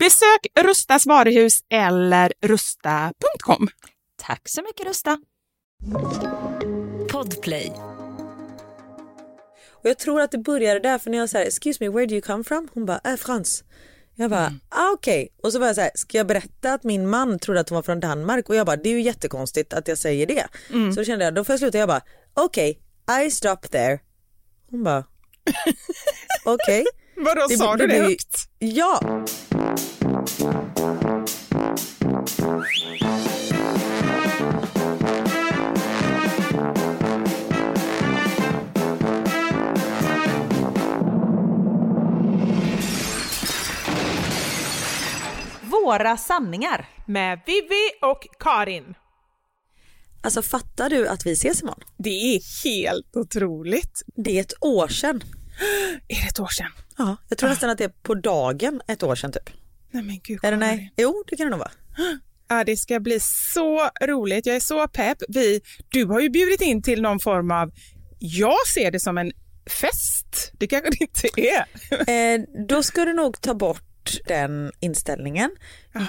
Besök Rustas varuhus eller rusta.com. Tack så mycket Rusta. Podplay. Och jag tror att det började där för när jag sa excuse me where do you come from? Hon bara äh, Frans. Jag bara ah, okej och så var jag så här ska jag berätta att min man trodde att hon var från Danmark och jag bara det är ju jättekonstigt att jag säger det. Så då kände jag då får jag sluta jag bara okej I stop there. Hon bara okej. Vadå, Det- sa det du det högt? Ja. Våra sanningar. Med Vivi och Karin. Alltså fattar du att vi ses imorgon? Det är helt otroligt. Det är ett år sedan. Är det ett år sedan? Ja, jag tror nästan att det är på dagen ett år sedan typ. Nej men gud, Är det Karin. nej? Jo, det kan det nog vara. Ja, det ska bli så roligt. Jag är så pepp. Vi, du har ju bjudit in till någon form av, jag ser det som en fest. Det kanske det inte är. Eh, då ska du nog ta bort den inställningen.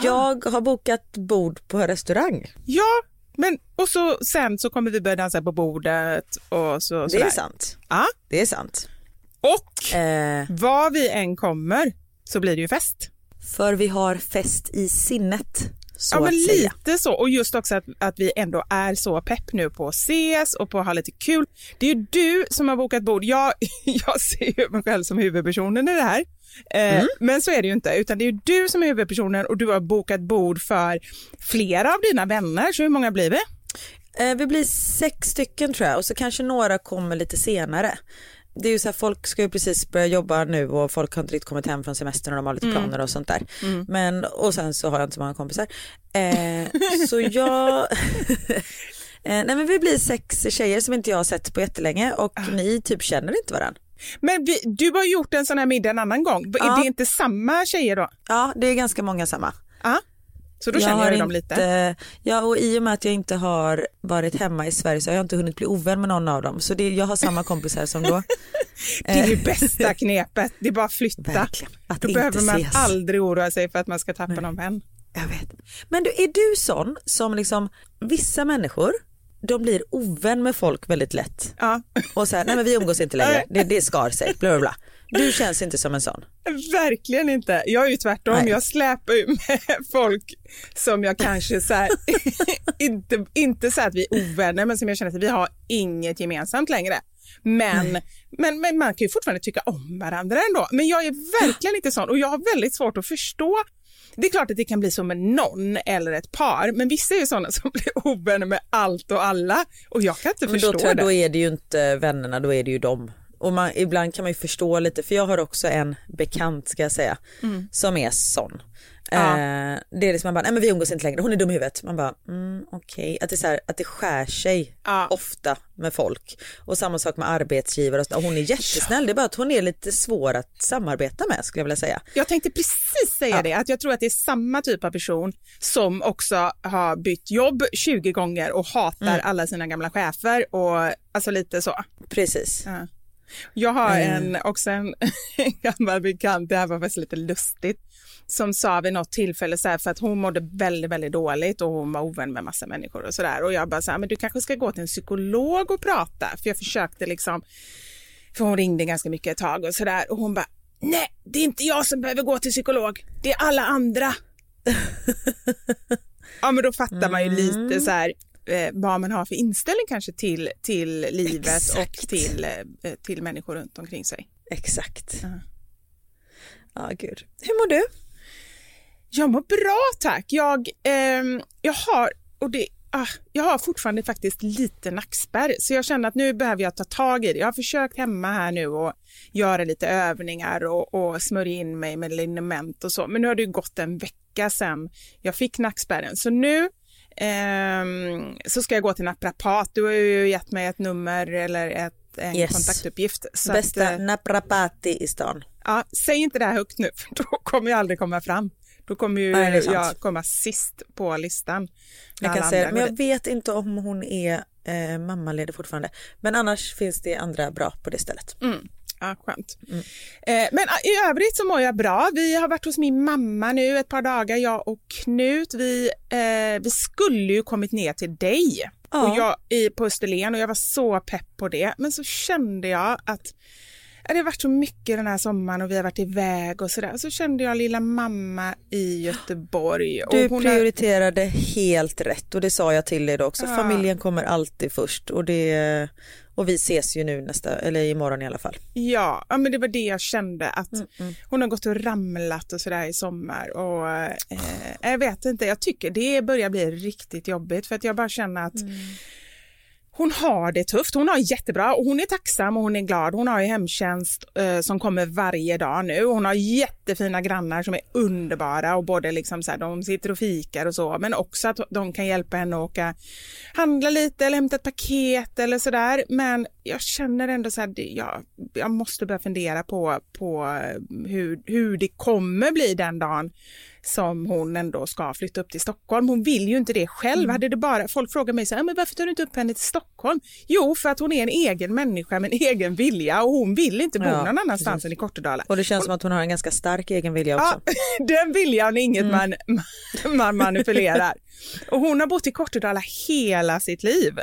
Jag har bokat bord på restaurang. Ja, men och så sen så kommer vi börja dansa på bordet och så Det sådär. är sant. Ja, Det är sant. Och Eh, var vi än kommer så blir det ju fest. för vi har fest i sinnet. Så ja, men lite så. Och just också att, att vi ändå är så pepp nu på att ses och på att ha lite kul. Det är ju du som har bokat bord. Jag, jag ser ju mig själv som huvudpersonen i det här. Eh, Men så är det ju inte, utan det är ju du som är huvudpersonen och du har bokat bord för flera av dina vänner. Så hur många blir vi? Eh, vi blir sex stycken tror jag och så kanske några kommer lite senare. Det är ju så här, folk ska ju precis börja jobba nu och folk har inte riktigt kommit hem från semestern och de har lite planer och sånt där. Men, och sen så har jag inte så många kompisar. Eh, så jag, eh, nej men vi blir sex tjejer som inte jag har sett på jättelänge och ni typ känner inte varandra. Men vi, du har gjort en sån här middag en annan gång. Ja. Är det inte samma tjejer då? Ja det är ganska många samma. Ja. Så då jag känner jag dem inte, lite. Ja och i och med att jag inte har varit hemma i Sverige så har jag inte hunnit bli ovän med någon av dem. Så det, jag har samma kompisar som då. Det är ju bästa knepet. Det är bara att flytta. Verkligen. Att Då behöver man ses. aldrig oroa sig för att man ska tappa någon vän. Jag vet. Men du, är du sån som liksom, vissa människor, de blir ovän med folk väldigt lätt. Ja, Och så här, nej men vi umgås inte längre, det, det skar sig, bla bla bla. Du känns inte som en sån. verkligen inte. Jag är ju tvärtom. Nej. Jag släpar ju med folk som jag kanske så här, inte, inte så att vi är ovänner, men som jag känner att vi har inget gemensamt längre. Men, men, men man kan ju fortfarande tycka om varandra ändå. Men jag är verkligen inte sån och jag har väldigt svårt att förstå det är klart att det kan bli så med någon eller ett par, men vissa är ju sådana som blir ovänner med allt och alla och jag kan inte Men förstå då, det. då är det ju inte vännerna, då är det ju dem. Och man, ibland kan man ju förstå lite, för jag har också en bekant ska jag säga, som är sån. Mm. Ja. Eh, det är liksom man bara, nej men vi umgås inte längre, hon är dum i huvudet. Man bara, mm, okej. Att, det är så här, att det skär sig Ja. ofta med folk. Och samma sak med arbetsgivare och så, hon är jättesnäll, det är bara att hon är lite svår att samarbeta med skulle jag vilja säga. Jag tänkte precis säga Ja. det, att jag tror att det är samma typ av person som också har bytt jobb 20 gånger och hatar Mm. alla sina gamla chefer och alltså lite så. Precis. Ja. Jag har Mm. en, också en, en gammal bekant, det här var faktiskt lite lustigt, som sa vid något tillfälle så här, för att hon mådde väldigt, väldigt dåligt och hon var ovän med massa människor och sådär och jag bara så här, men du kanske ska gå till en psykolog och prata, för jag försökte liksom, för hon ringde ganska mycket ett tag och sådär och hon bara, nej, det är inte jag som behöver gå till psykolog, det är alla andra. ja, men då fattar man ju lite så här, eh, vad man har för inställning kanske till, till livet Exakt. och till, eh, till människor runt omkring sig. Exakt. Ja. Ja, gud. Hur mår du? Jag mår bra tack. Jag, ehm, jag, har, och det, ah, jag har fortfarande faktiskt lite nackspärr så jag känner att nu behöver jag ta tag i det. Jag har försökt hemma här nu och göra lite övningar och, och smörja in mig med liniment och så. Men nu har det ju gått en vecka sedan jag fick nackspärren så nu ehm, så ska jag gå till naprapat. Du har ju gett mig ett nummer eller ett, en Yes. kontaktuppgift. Så Bästa att, eh, naprapati i stan. Ja, säg inte det här högt nu, för då kommer jag aldrig komma fram. Då kommer ju Nej, jag komma sist på listan. Jag kan säga, men jag vet inte om hon är eh, mammaledig fortfarande. Men annars finns det andra bra på det stället. Mm. Ja, skönt. Mm. Eh, men ah, i övrigt så mår jag bra. Vi har varit hos min mamma nu ett par dagar, jag och Knut. Vi, eh, vi skulle ju kommit ner till dig Ja. och jag, i, på Österlen och jag var så pepp på det. Men så kände jag att det har varit så mycket den här sommaren och vi har varit iväg och sådär. Så kände jag lilla mamma i Göteborg. Du hon har- prioriterade helt rätt och det sa jag till dig då också. Ja. Familjen kommer alltid först och, det, och vi ses ju nu nästa, eller imorgon i alla fall. Ja, ja, men det var det jag kände att Mm, hon har gått och ramlat och sådär i sommar och eh, jag vet inte, jag tycker det börjar bli riktigt jobbigt för att jag bara känner att Mm hon har det tufft, hon har jättebra och hon är tacksam och hon är glad. Hon har ju hemtjänst eh, som kommer varje dag nu hon har jättefina grannar som är underbara och både liksom så här, de sitter och fikar och så men också att de kan hjälpa henne att åka handla lite eller hämta ett paket eller så där. Men jag känner ändå så här, jag, jag måste börja fundera på, på eh, hur, hur det kommer bli den dagen som hon ändå ska flytta upp till Stockholm. Hon vill ju inte det själv. Hade det bara, folk frågar mig så här, men varför tar du inte upp henne till Stockholm? Jo, för att hon är en egen människa med en egen vilja och hon vill inte bo Ja, någon annanstans precis. än i Kortedala. Och det känns som att hon har en ganska stark egen vilja också. Ja, den viljan är inget man, man manipulerar. Och hon har bott i Kortedala hela sitt liv.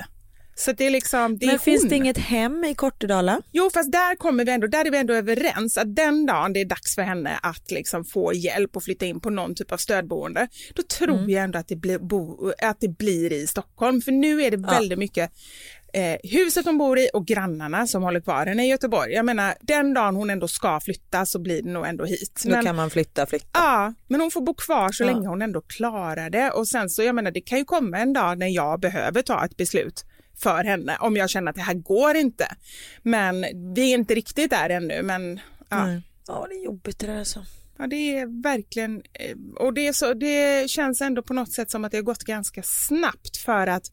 Så det är liksom, det är Men finns hon. det inget hem i Kortedala? Jo, fast där kommer vi ändå, där är vi ändå överens att den dagen det är dags för henne att liksom få hjälp och flytta in på någon typ av stödboende, då tror Mm. jag ändå att det, blir, bo, att det blir i Stockholm. För nu är det väldigt mycket eh, huset hon bor i och grannarna som håller kvar henne i Göteborg. Jag menar, den dagen hon ändå ska flytta så blir det nog ändå hit. Då kan man flytta, flytta. Ja, men hon får bo kvar så Ja. länge hon ändå klarar det. Och sen så, jag menar, det kan ju komma en dag när jag behöver ta ett beslut för henne om jag känner att det här går inte. Men vi är inte riktigt där ännu. Men ja, Nej. Ja, det är jobbigt det där alltså. ja det är verkligen, eh, och det, är så, det känns ändå på något sätt som att det har gått ganska snabbt för att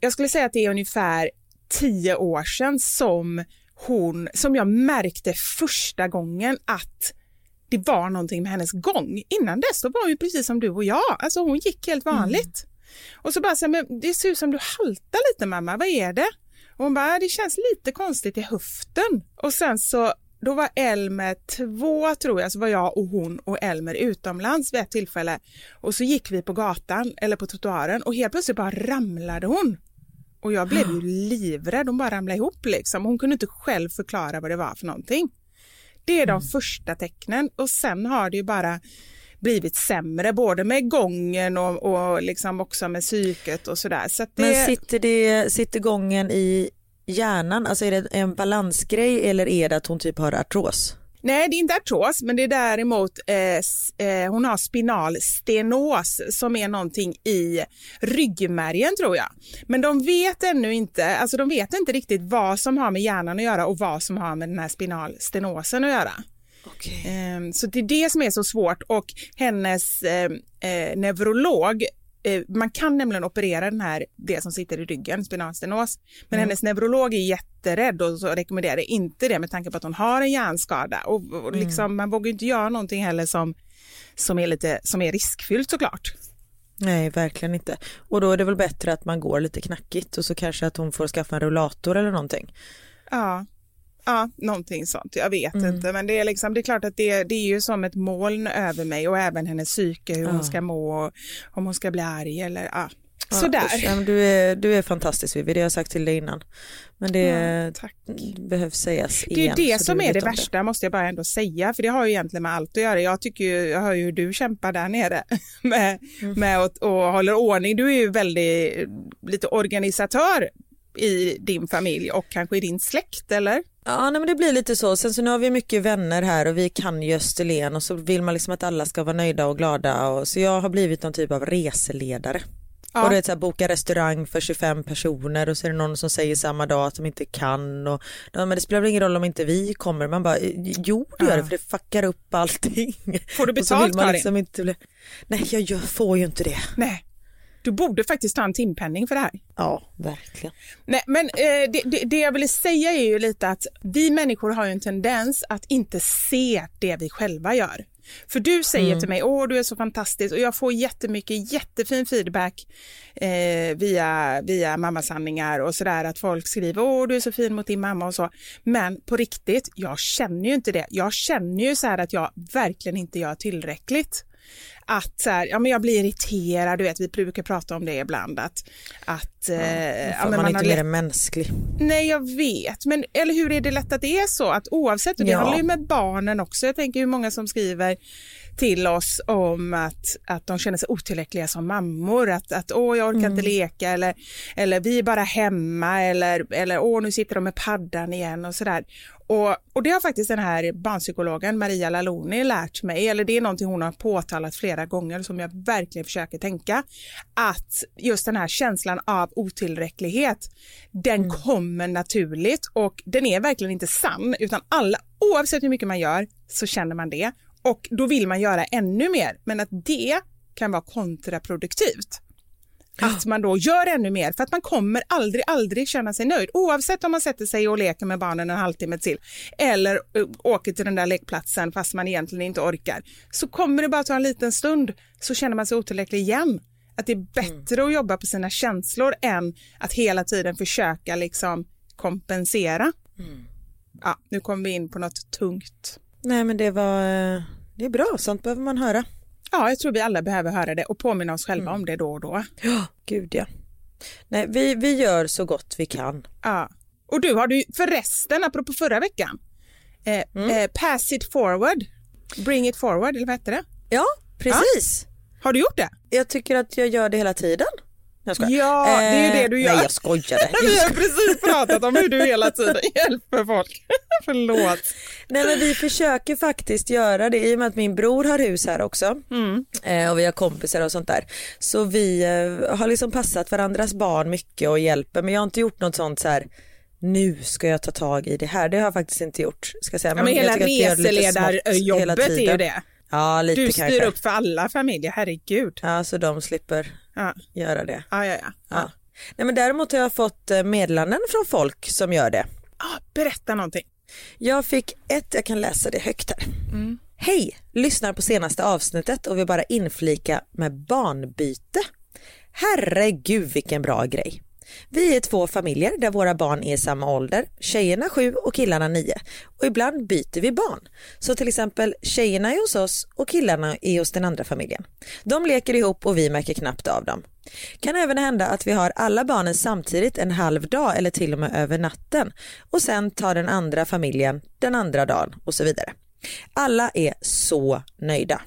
jag skulle säga att det är ungefär tio år sedan som hon, som jag märkte första gången att det var någonting med hennes gång. Innan dess så var hon ju precis som du och jag, alltså hon gick helt vanligt. Och så bara så här, men det ser ut som du haltar lite mamma, vad är det? Och hon bara, det känns lite konstigt i höften. Och sen så, då var Elmer två tror jag, så var jag och hon och Elmer utomlands vid ett tillfälle. Och så gick vi på gatan, eller på trottoaren och helt plötsligt bara ramlade hon. Och jag blev ju livrädd, hon bara ramlade ihop liksom. Hon kunde inte själv förklara vad det var för någonting. Det är de första tecknen och sen har det ju bara blivit sämre både med gången och, och liksom också med psyket och sådär. Så det, Men sitter, det, sitter gången i hjärnan, alltså är det en balansgrej eller är det att hon typ har artros? Nej, det är inte artros, men det är däremot eh, eh, hon har spinalstenos som är någonting i ryggmärgen tror jag. Men de vet ännu inte, alltså de vet inte riktigt vad som har med hjärnan att göra och vad som har med den här spinalstenosen att göra. Ehm, Så det är det som är så svårt och hennes eh, eh, neurolog eh, man kan nämligen operera den här, det som sitter i ryggen, spinalstenos. Men hennes neurolog är jätterädd och så rekommenderar inte det med tanke på att hon har en hjärnskada. Och, och liksom, Man vågar inte göra någonting heller som, som, är lite, som är riskfyllt såklart. Nej, verkligen inte. Och då är det väl bättre att man går lite knackigt och så kanske att hon får skaffa en rullator eller någonting. Ja, ja någonting sånt. Jag vet inte, men det är, liksom, det är klart att det, det är ju som ett moln över mig och även hennes psyke, hur hon ska må, och om hon ska bli arg eller ja. Ja, Sådär. ja, du, är, du är fantastisk Vivi, det har jag sagt till dig innan. Men det Ja, behövs sägas Det är igen. det som är det värsta måste jag bara ändå säga, för det har ju egentligen med allt att göra. Jag tycker ju, jag hör ju hur du kämpar där nere med, Mm. med att, och håller ordning. Du är ju väldigt, lite organisatör i din familj och kanske i din släkt, eller? Ja nej, men det blir lite så. Sen så nu har vi mycket vänner här och vi kan ju Österlen och så vill man liksom att alla ska vara nöjda och glada. Och, så jag har blivit någon typ av reseledare. Ja. Och det är så här, boka restaurang för 25 personer och så är det någon som säger samma dag att de inte kan. Och, men det spelar väl ingen roll om inte vi kommer. Man bara, jo det gör det för det fuckar upp allting. Får du betalt, Karin? liksom inte. Nej jag får ju inte det. Nej. Du borde faktiskt ta en timpenning för det här. Ja verkligen. Nej, men eh, det, det, det jag ville säga är ju lite att vi människor har ju en tendens att inte se det vi själva gör. För du säger till mig, åh du är så fantastisk och jag får jättemycket jättefin feedback eh, via, via mammasanningar och sådär att folk skriver, åh du är så fin mot din mamma och så. Men på riktigt, jag känner ju inte det. Jag känner ju så här att jag verkligen inte gör tillräckligt att så här, ja, men jag blir irriterad, du vet vi brukar prata om det ibland att, att eh, ja, För men man är har inte mer än mänsklig. Nej jag vet, men eller hur är det lätt att det är så att oavsett, och det Ja. handlar ju med barnen också, jag tänker hur många som skriver till oss om att, att de känner sig otillräckliga som mammor, att, att åh jag orkar inte leka. Eller, eller vi är bara hemma. Eller, eller åh nu sitter de med paddan igen. Och sådär. Och, och det har faktiskt den här barnpsykologen Maria Laloni lärt mig, eller det är någonting hon har påtalat flera gånger som jag verkligen försöker tänka, att just den här känslan av otillräcklighet, den kommer naturligt. Och den är verkligen inte sann, utan alla, oavsett hur mycket man gör, så känner man det och då vill man göra ännu mer, men att det kan vara kontraproduktivt. Att man då gör ännu mer för att man kommer aldrig, aldrig känna sig nöjd oavsett om man sätter sig och leker med barnen en halvtimme till eller uh, åker till den där lekplatsen fast man egentligen inte orkar. Så kommer det bara ta en liten stund så känner man sig otillräcklig igen. Att det är bättre att jobba på sina känslor än att hela tiden försöka liksom kompensera. Ja, nu kommer vi in på något tungt. Nej men det var, eh, det är bra, sånt behöver man höra. Ja, jag tror vi alla behöver höra det och påminna oss själva om det då och då. Ja, gud ja. Nej, vi, vi gör så gott vi kan. Ja. Och du har du förresten, apropå förra veckan, eh, eh, pass it forward, bring it forward, eller vad hette det? Ja, precis. Har du gjort det? Jag tycker att jag gör det hela tiden. Jag skojar. Ja, det är ju det du gör. Nej, jag skojade. Vi har precis pratat om hur du hela tiden hjälper folk. Förlåt. Nej men vi försöker faktiskt göra det i och med att min bror har hus här också Mm. eh, och vi har kompisar och sånt där. Så vi eh, har liksom passat varandras barn mycket och hjälper men jag har inte gjort något sånt så här nu ska jag ta tag i det här. Det har jag faktiskt inte gjort. Ska säga. Ja, men hela reseledarjobbet är ju det. Ja lite Du styr kanske. upp för alla familjer, herregud. Ja så de slipper Ja, göra det. ja, ja. ja. Ja. Nej, men däremot har jag fått eh, meddelanden från folk som gör det. Ah, berätta någonting. Jag fick ett, jag kan läsa det högt här. Hej, lyssnar på senaste avsnittet och vill bara inflika med barnbyte. Herregud vilken bra grej. Vi är två familjer där våra barn är i samma ålder, tjejerna sju och killarna nio. Och ibland byter vi barn. Så till exempel tjejerna är hos oss och killarna är hos den andra familjen. De leker ihop och vi märker knappt av dem. Kan även hända att vi har alla barnen samtidigt en halv dag eller till och med över natten och sen tar den andra familjen den andra dagen och så vidare. Alla är så nöjda.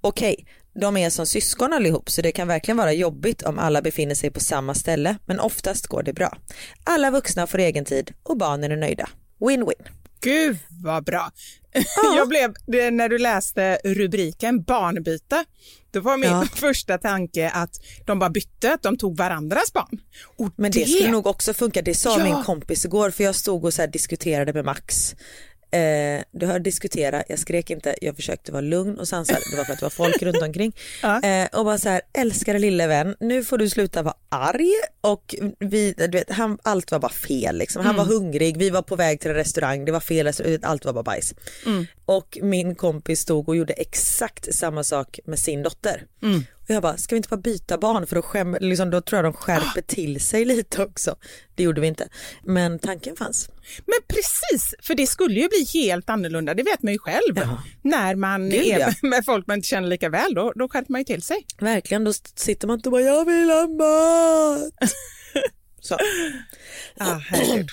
Okej, de är som syskon allihop så det kan verkligen vara jobbigt om alla befinner sig på samma ställe men oftast går det bra. Alla vuxna får egen tid och barnen är nöjda. Win-win. Gud vad bra. Jag blev, det, när du läste rubriken barnbyte, då var min Ja. första tanke att de bara bytte, att de tog varandras barn. Och Men det, skulle nog också funka, det sa Ja. min kompis igår för jag stod och så diskuterade med Max. Eh, du hör diskutera, jag skrek inte, jag försökte vara lugn och sansad, det var för att det var folk runt omkring. Eh, och bara så här, älskade lille vän, nu får du sluta vara arg och vi, du vet, han, allt var bara fel liksom. Han var hungrig, vi var på väg till en restaurang, det var fel, restaurang, allt var bara bajs. Och min kompis stod och gjorde exakt samma sak med sin dotter. Och jag bara, ska vi inte bara byta barn för då, skäm, liksom, då tror jag de skärper till sig lite också. Det gjorde vi inte, men tanken fanns. Men precis, för det skulle ju bli helt annorlunda, det vet man ju själv. Ja. När man Gud, är ja. med folk man inte känner lika väl, då, då skärper man ju till sig. Verkligen, då sitter man inte och bara, jag vill ha mat. Så. Ah, herregud.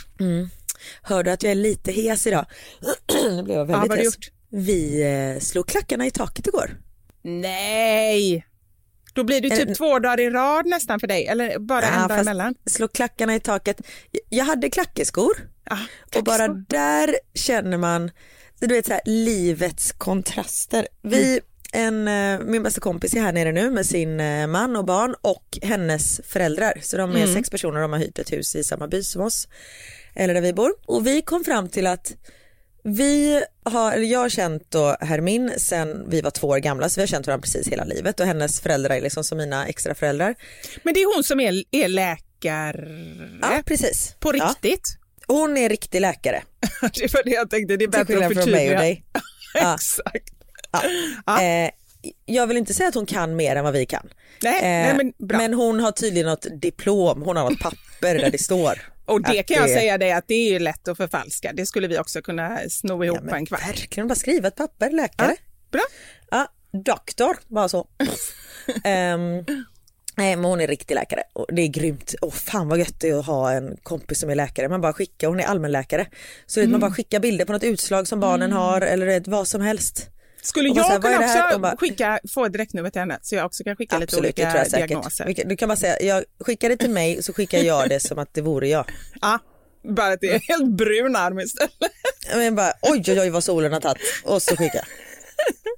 Hör du att jag är lite hes idag? nu blev jag Ja, väldigt vad har du hes. gjort? Vi eh, slog klackarna i taket igår. Nej! Då blir det typ Eh, två dagar i rad nästan för dig, eller bara en Ja, dag fast emellan. Slå klackarna i taket. Jag hade klackeskor Ah, och bara där känner man du vet så här, livets kontraster. Vi, en, eh, min bästa kompis är här nere nu med sin eh, man och barn och hennes föräldrar. Så de är sex personer de har hyrt ett hus i samma by som oss. Eller där vi bor. Och vi kom fram till att vi har, eller jag har känt då Hermin sen vi var två år gamla så vi har känt varandra precis hela livet och hennes föräldrar är liksom som mina extra föräldrar. Men det är hon som är, är läkare Ja precis. på Ja. riktigt. Hon är riktig läkare. det var det jag tänkte, det är bättre att från mig och förtydliga. dig. Ja. Exakt. Ja. Eh, jag vill inte säga att hon kan mer än vad vi kan. Nej, Eh, nej, men bra. men hon har tydligen något diplom, hon har något papper där det står. Och det kan jag säga dig att det är ju lätt att förfalska. Det skulle vi också kunna sno ihop Ja, på en kvart. verkligen, bara skriva ett papper, läkare. Bra. Ja, doktor, bara så. Ehm, nej men hon är riktig läkare och det är grymt. Åh fan vad gött det är att ha en kompis som är läkare. Man bara skickar, hon är allmänläkare. Så vet, man Mm. bara skickar bilder på något utslag som barnen har eller vad som helst. Skulle jag här, kunna också bara- skicka, få direktnumret till henne så jag också kan skicka lite Absolut, det olika jag säkert. diagnoser? Kan- Du kan bara säga, jag skickar det till mig så skickar jag det som att det vore jag. Ja, bara att det är helt brun arm istället. Men bara oj oj oj vad solen har tagit och så skickar jag.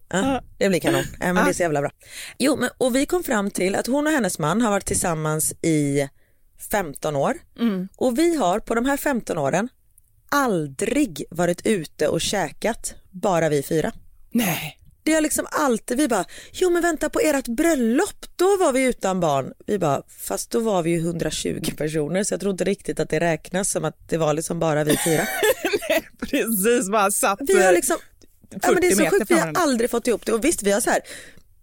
Ja, det blir kanon. Ja, men det är så jävla bra. Jo, men, och vi kom fram till att hon och hennes man har varit tillsammans i 15 år och vi har på de här 15 åren aldrig varit ute och käkat, bara vi fyra. Nej. Det har liksom alltid, vi bara, jo men vänta på ert bröllop, då var vi utan barn. Vi bara, fast då var vi ju 120 personer så jag tror inte riktigt att det räknas som att det var liksom bara vi fyra. Precis, bara satt Vi har eh, liksom, ja, men det är 40 så sjukt, vi har aldrig fått ihop det och visst vi har så här,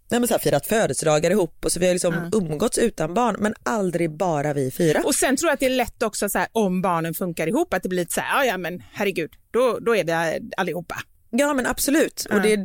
nej, men så här firat födelsedagar ihop och så vi har liksom umgåtts utan barn men aldrig bara vi fyra. Och sen tror jag att det är lätt också så här, om barnen funkar ihop, att det blir lite så här, ja, men herregud, då, då är det allihopa. Ja men absolut och det,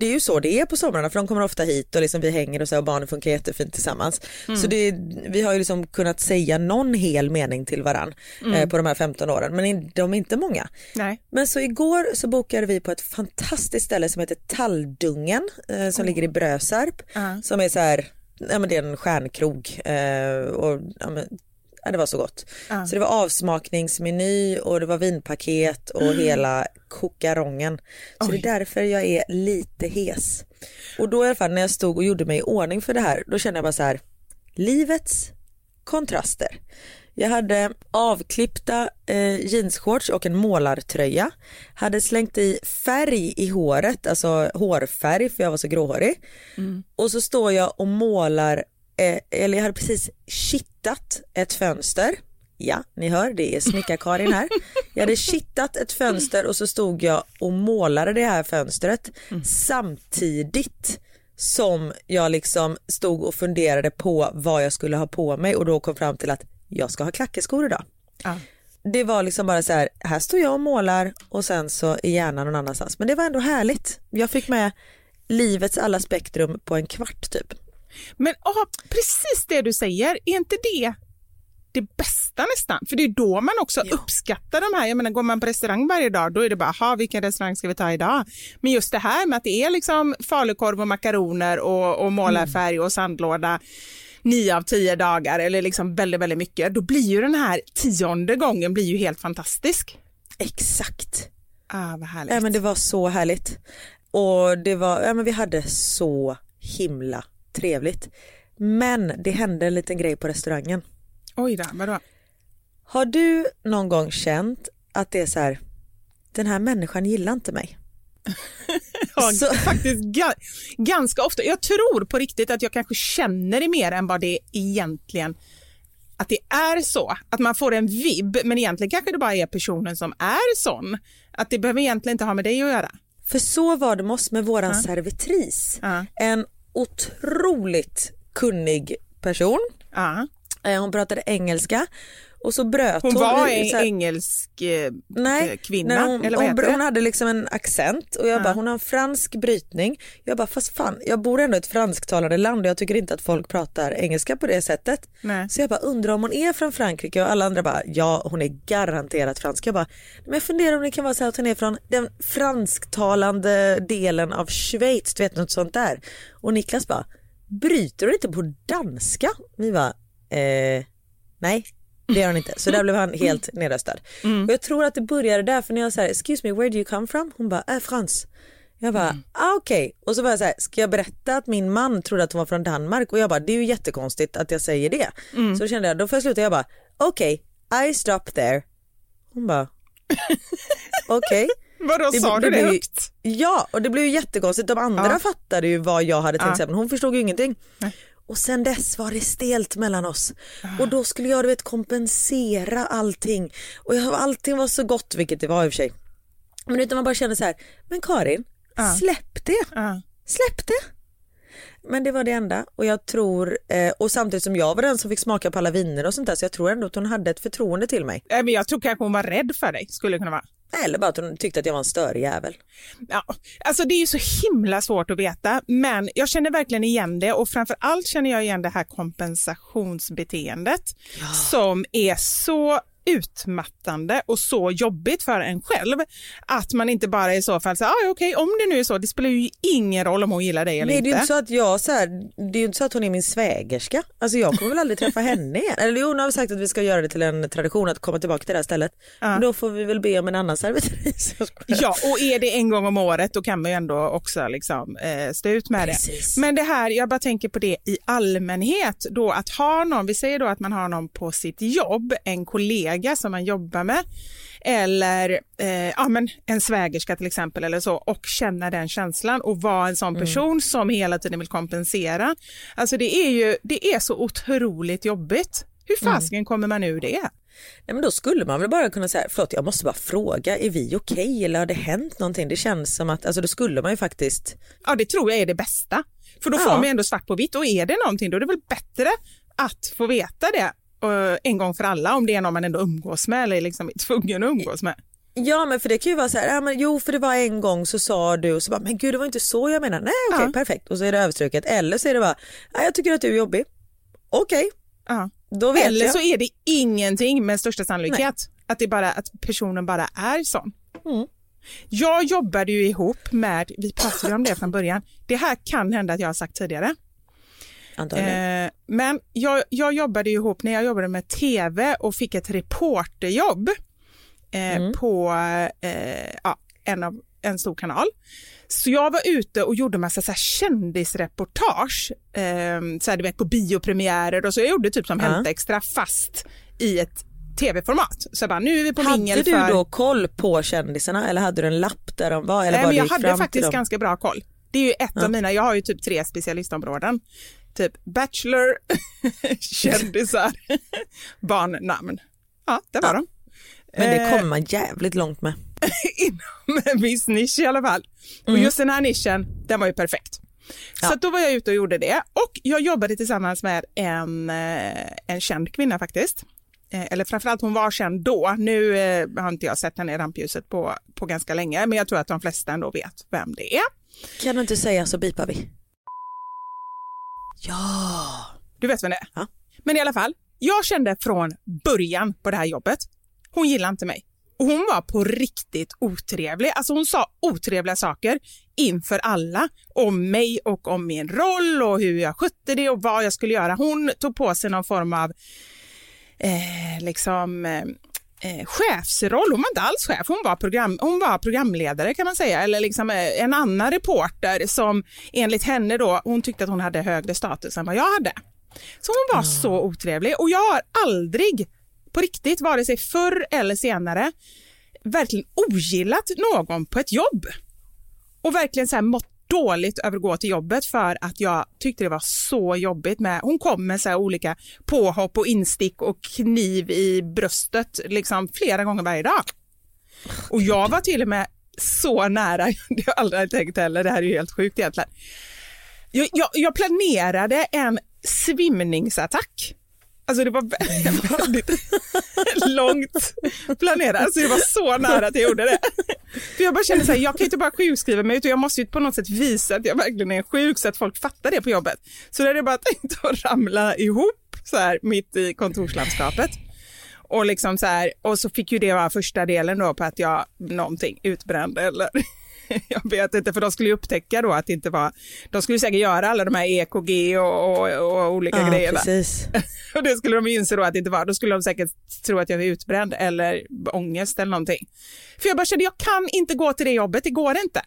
det är ju så det är på somrarna för de kommer ofta hit och liksom vi hänger och så och barnen funkar jättefint tillsammans. Så det, vi har ju liksom kunnat säga någon hel mening till varann eh, på de här 15 åren men de är inte många. Nej. Men så igår så bokade vi på ett fantastiskt ställe som heter Talldungen eh, som ligger i Brösarp Ja. som är så här, ja men det är en stjärnkrog eh, och ja, men, ja, det var så gott. Ja. Så det var avsmakningsmeny och det var vinpaket och hela kokarongen. Så det är därför jag är lite hes. Och då i alla fall när jag stod och gjorde mig i ordning för det här då kände jag bara så här, livets kontraster. Jag hade avklippta eh, jeansshorts och en målartröja. Hade slängt i färg i håret, alltså hårfärg för jag var så gråhårig. Och så står jag och målar, eh, eller jag hade precis kittat ett fönster. Ja, ni hör, det är snickar-Karin här. Jag hade kittat ett fönster och så stod jag och målade det här fönstret samtidigt som jag liksom stod och funderade på vad jag skulle ha på mig och då kom fram till att jag ska ha klackeskor idag. Ja. Det var liksom bara så här, här står jag och målar och sen så är hjärnan någon annanstans. Men det var ändå härligt. Jag fick med livets alla spektrum på en kvart typ. Men ah, precis det du säger, är inte det det bästa nästan? För det är då man också uppskattar de här, jag menar går man på restaurang varje dag då är det bara, ha vilken restaurang ska vi ta idag? Men just det här med att det är liksom falukorv och makaroner och, och målarfärg och sandlåda nio av tio dagar eller liksom väldigt, väldigt mycket, då blir ju den här tionde gången blir ju helt fantastisk. Exakt. Ah, vad härligt. Ja, men det var så härligt. Och det var, ja, men vi hade så himla trevligt. Men det hände en liten grej på restaurangen. Oj då, vadå? Har du någon gång känt att det är så här, den här människan gillar inte mig? Ja, Så- faktiskt ga- ganska ofta. Jag tror på riktigt att jag kanske känner det mer än vad det egentligen att det är så, att man får en vibb, men egentligen kanske det bara är personen som är sån. Att det behöver egentligen inte ha med dig att göra. För så var det med oss med våran servitris. Ja. En otroligt kunnig person. Ja. Eh, Hon pratade engelska och så bröt hon. Hon var en så här- engelsk eh, Nej, eh, kvinna, nej, hon, eller vad hon, heter hon det? hade liksom en accent och jag bara, hon har en fransk brytning. Jag bara, fast fan, jag bor ändå i ett fransktalande land och jag tycker inte att folk pratar engelska på det sättet. Nej. Så jag bara undrar om hon är från Frankrike och alla andra bara, ja hon är garanterat fransk. Jag bara, men jag funderar om det kan vara så här att hon är från den fransktalande delen av Schweiz, du vet något sånt där. Och Niklas bara, bryter hon inte på danska? Vi bara, eh, nej. Det gör hon inte. Så där blev han helt nedröstad. Och jag tror att det började där för när jag sa excuse me where do you come from? Hon bara, äh, Frans. Jag bara, ah, okej. Och så var jag så här, ska jag berätta att min man trodde att hon var från Danmark? Och jag bara, det är ju jättekonstigt att jag säger det. Så då kände jag, då får jag sluta. Jag bara, okej, I stop there. Hon bara, okej. Vadå, Det- sa det du det blir- högt? Ja, och det blev ju jättekonstigt. De andra Ja. fattade ju vad jag hade tänkt Ja. säga, men hon förstod ju ingenting. Nej. Och sen dess var det stelt mellan oss. Och då skulle jag du vet, kompensera allting. Och jag, allting var så gott, vilket det var i och för sig. Men utan man bara kände så här, men Karin, Ja. släpp det. Ja. Släpp det. Men det var det enda och jag tror, eh, och samtidigt som jag var den som fick smaka på alla viner och sånt där så jag tror ändå att hon hade ett förtroende till mig. Nej, men jag tror kanske hon var rädd för dig, skulle det kunna vara. Eller bara att hon tyckte att jag var en störig jävel. Ja, alltså det är ju så himla svårt att veta, men jag känner verkligen igen det och framför allt känner jag igen det här kompensationsbeteendet som är så utmattande och så jobbigt för en själv att man inte bara i så fall säger ah, okej om det nu är så, det spelar ju ingen roll om hon gillar dig eller Nej det är ju inte. inte så att jag så här, det är ju inte så att hon är min svägerska. Alltså jag kommer väl aldrig träffa henne igen. Eller jo, nu har vi sagt att vi ska göra det till en tradition att komma tillbaka till det här stället. Men då får vi väl be om en annan servitris. Ja, och är det en gång om året då kan man ju ändå också liksom, eh, stå ut med Precis. det. Men det här, jag bara tänker på det i allmänhet, då att ha någon, vi säger då att man har någon på sitt jobb, en kollega som man jobbar med, eller eh, ja, men en svägerska till exempel eller så och känna den känslan och vara en sån person som hela tiden vill kompensera. Alltså det är ju, det är så otroligt jobbigt. Hur fasken kommer man ur det? Nej, men då skulle man väl bara kunna säga, förlåt jag måste bara fråga, är vi okej eller har det hänt någonting? Det känns som att, alltså då skulle man ju faktiskt, Ja, det tror jag är det bästa. För då Ja. får man ju ändå svart på vitt och är det någonting då är det väl bättre att få veta det en gång för alla om det är någon man ändå umgås med eller liksom är tvungen att umgås med. ja men för det kan ju vara så här, ja, men, jo för det var en gång så sa du och så bara, men gud det var inte så jag menar, nej okej Ja. perfekt och så är det överstruket eller så är det bara, nej jag tycker att du är jobbig, okej Ja. då vet Eller jag. så är det ingenting med största sannolikhet. Att det bara att personen bara är sån. Mm. Jag jobbade ju ihop med, vi pratade om det från början, det här kan hända att jag har sagt tidigare. Antagligen. Eh, men jag, jag jobbade ihop när jag jobbade med tv och fick ett reporterjobb eh, på eh, ja, en, av, en stor kanal. Så jag var ute och gjorde massa så här kändisreportage, eh, så här, du vet, på biopremiärer och så jag gjorde typ som. Hämta Extra fast i ett tv-format. Så jag bara, nu är vi på hade mingel du för... då koll på kändisarna eller hade du en lapp där de var? Eller Nej, bara men du jag hade faktiskt ganska bra koll. Det är ju ett Ja. av mina, jag har ju typ tre specialistområden. Typ Bachelor, kändisar, barnnamn. Ja, det var Ja. de. Men det Eh, kommer man jävligt långt med. inom en viss nisch i alla fall. Och just den här nischen, den var ju perfekt. Ja. Så då var jag ute och gjorde det och jag jobbade tillsammans med en, eh, en känd kvinna faktiskt. Eh, Eller framförallt hon var känd då. Nu har inte jag sett henne i rampljuset på, på ganska länge, men jag tror att de flesta ändå vet vem det är. Kan du inte säga så bipar vi. Ja. Du vet vem det är? Ja. Men i alla fall, jag kände från början på det här jobbet, hon gillade inte mig. Och hon var på riktigt otrevlig. Alltså hon sa otrevliga saker inför alla om mig och om min roll och hur jag skötte det och vad jag skulle göra. Hon tog på sig någon form av eh, liksom eh, eh, chefsroll. Hon var inte alls chef, hon var, program, hon var programledare kan man säga, eller liksom eh, en annan reporter som enligt henne då, hon tyckte att hon hade högre status än vad jag hade. Så hon var så otrevlig och jag har aldrig på riktigt, vare sig förr eller senare, verkligen ogillat någon på ett jobb. Och verkligen så här mått dåligt över att gå till jobbet för att jag tyckte det var så jobbigt med, hon kom med så här olika påhopp och instick och kniv i bröstet liksom flera gånger varje dag. Och jag var till och med så nära, det har jag aldrig tänkt heller, det här är ju helt sjukt egentligen. Jag, jag, jag planerade en svimningsattack. Alltså det var väldigt långt planerat. Alltså jag var så nära att jag gjorde det. För jag bara kände så här, jag kan ju inte bara sjukskriva mig utan jag måste ju på något sätt visa att jag verkligen är sjuk så att folk fattar det på jobbet. Så då hade jag bara tänkt att ramla ihop så här mitt i kontorslandskapet. Och, liksom så här, och så fick ju det vara första delen då på att jag någonting utbrände eller jag vet inte, för de skulle ju upptäcka då att det inte var, de skulle säkert göra alla de här EKG och, och, och olika Ja, grejerna. precis. Och det skulle de inse då att det inte var, då skulle de säkert tro att jag var utbränd eller ångest eller någonting. För jag bara kände, jag kan inte gå till det jobbet, det går inte.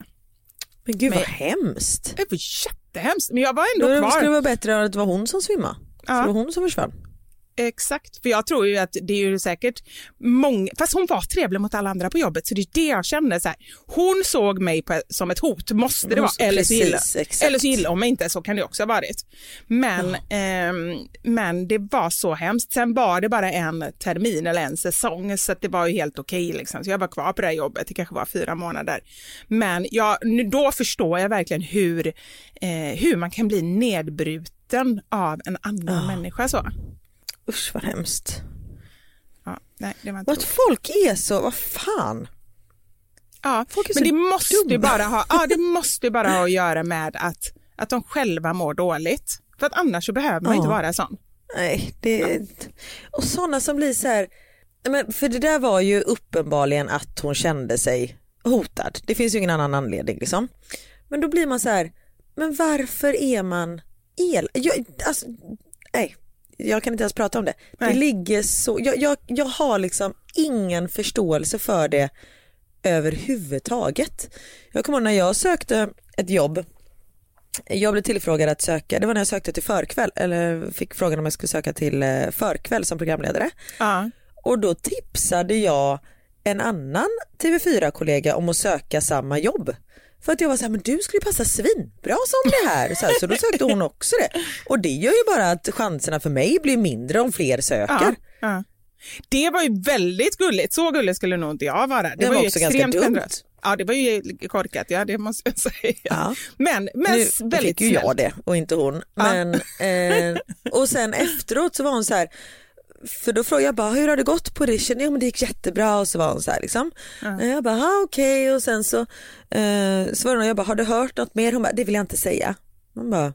Men gud vad Men- hemskt. Det var jättehemskt, men jag var Då ändå skulle det kvar. vara bättre att det var hon som svimmade. Så Ja. det var hon som försvann. Exakt, för jag tror ju att det är ju säkert många, fast hon var trevlig mot alla andra på jobbet, så det är det jag kände så här. Hon såg mig på, som ett hot, måste det vara, eller så, gillar, eller så gillar hon mig inte, så kan det också ha varit. Men, ehm, men det var så hemskt. Sen var det bara en termin eller en säsong, så att det var ju helt okej. liksom. Så jag var kvar på det här jobbet, det kanske var fyra månader. Men jag, då förstår jag verkligen hur, eh, hur man kan bli nedbruten av en annan människa. Så. Usch vad hemskt. Ja, nej, det var inte att folk är så, vad fan. Ja, Folk är men så det måste, ju dumma. bara ha, ja, det måste bara ha att göra med att, att de själva mår dåligt. För att annars så behöver man Ja. inte vara sån. Nej, det och sådana som blir så här, men för det där var ju uppenbarligen att hon kände sig hotad. Det finns ju ingen annan anledning liksom. Men då blir man så här, men varför är man el? Jag, alltså, nej, jag kan inte ens prata om det. Nej. Det ligger så, jag, jag, jag har liksom ingen förståelse för det överhuvudtaget. Jag kommer ihåg när jag sökte ett jobb jag blev tillfrågad att söka, det var när jag sökte till förkväll, eller fick frågan om jag skulle söka till eh, förkväll som programledare. Ja. Och då tipsade jag en annan TV4-kollega om att söka samma jobb. För att jag var så här, men du skulle passa svinbra som det här. Så, här, så då sökte hon också det. Och det gör ju bara att chanserna för mig blir mindre om fler söker. Ja, ja. Det var ju väldigt gulligt, så gullig skulle nog inte jag vara. Det, Det var ju också ganska extremt dumt. generöst. Ja, det var ju korkat, ja det måste jag säga. Ja. Men, men nu väldigt fick ju jag det och inte hon. Men, eh, och sen efteråt så var hon så här, för då frågade jag bara hur har det gått på audition? Ja men det gick jättebra och så var hon så här liksom. Eh, Jag bara ah, okej och sen så eh, svarade hon, jag bara har du hört något mer? Hon bara det vill jag inte säga. Man bara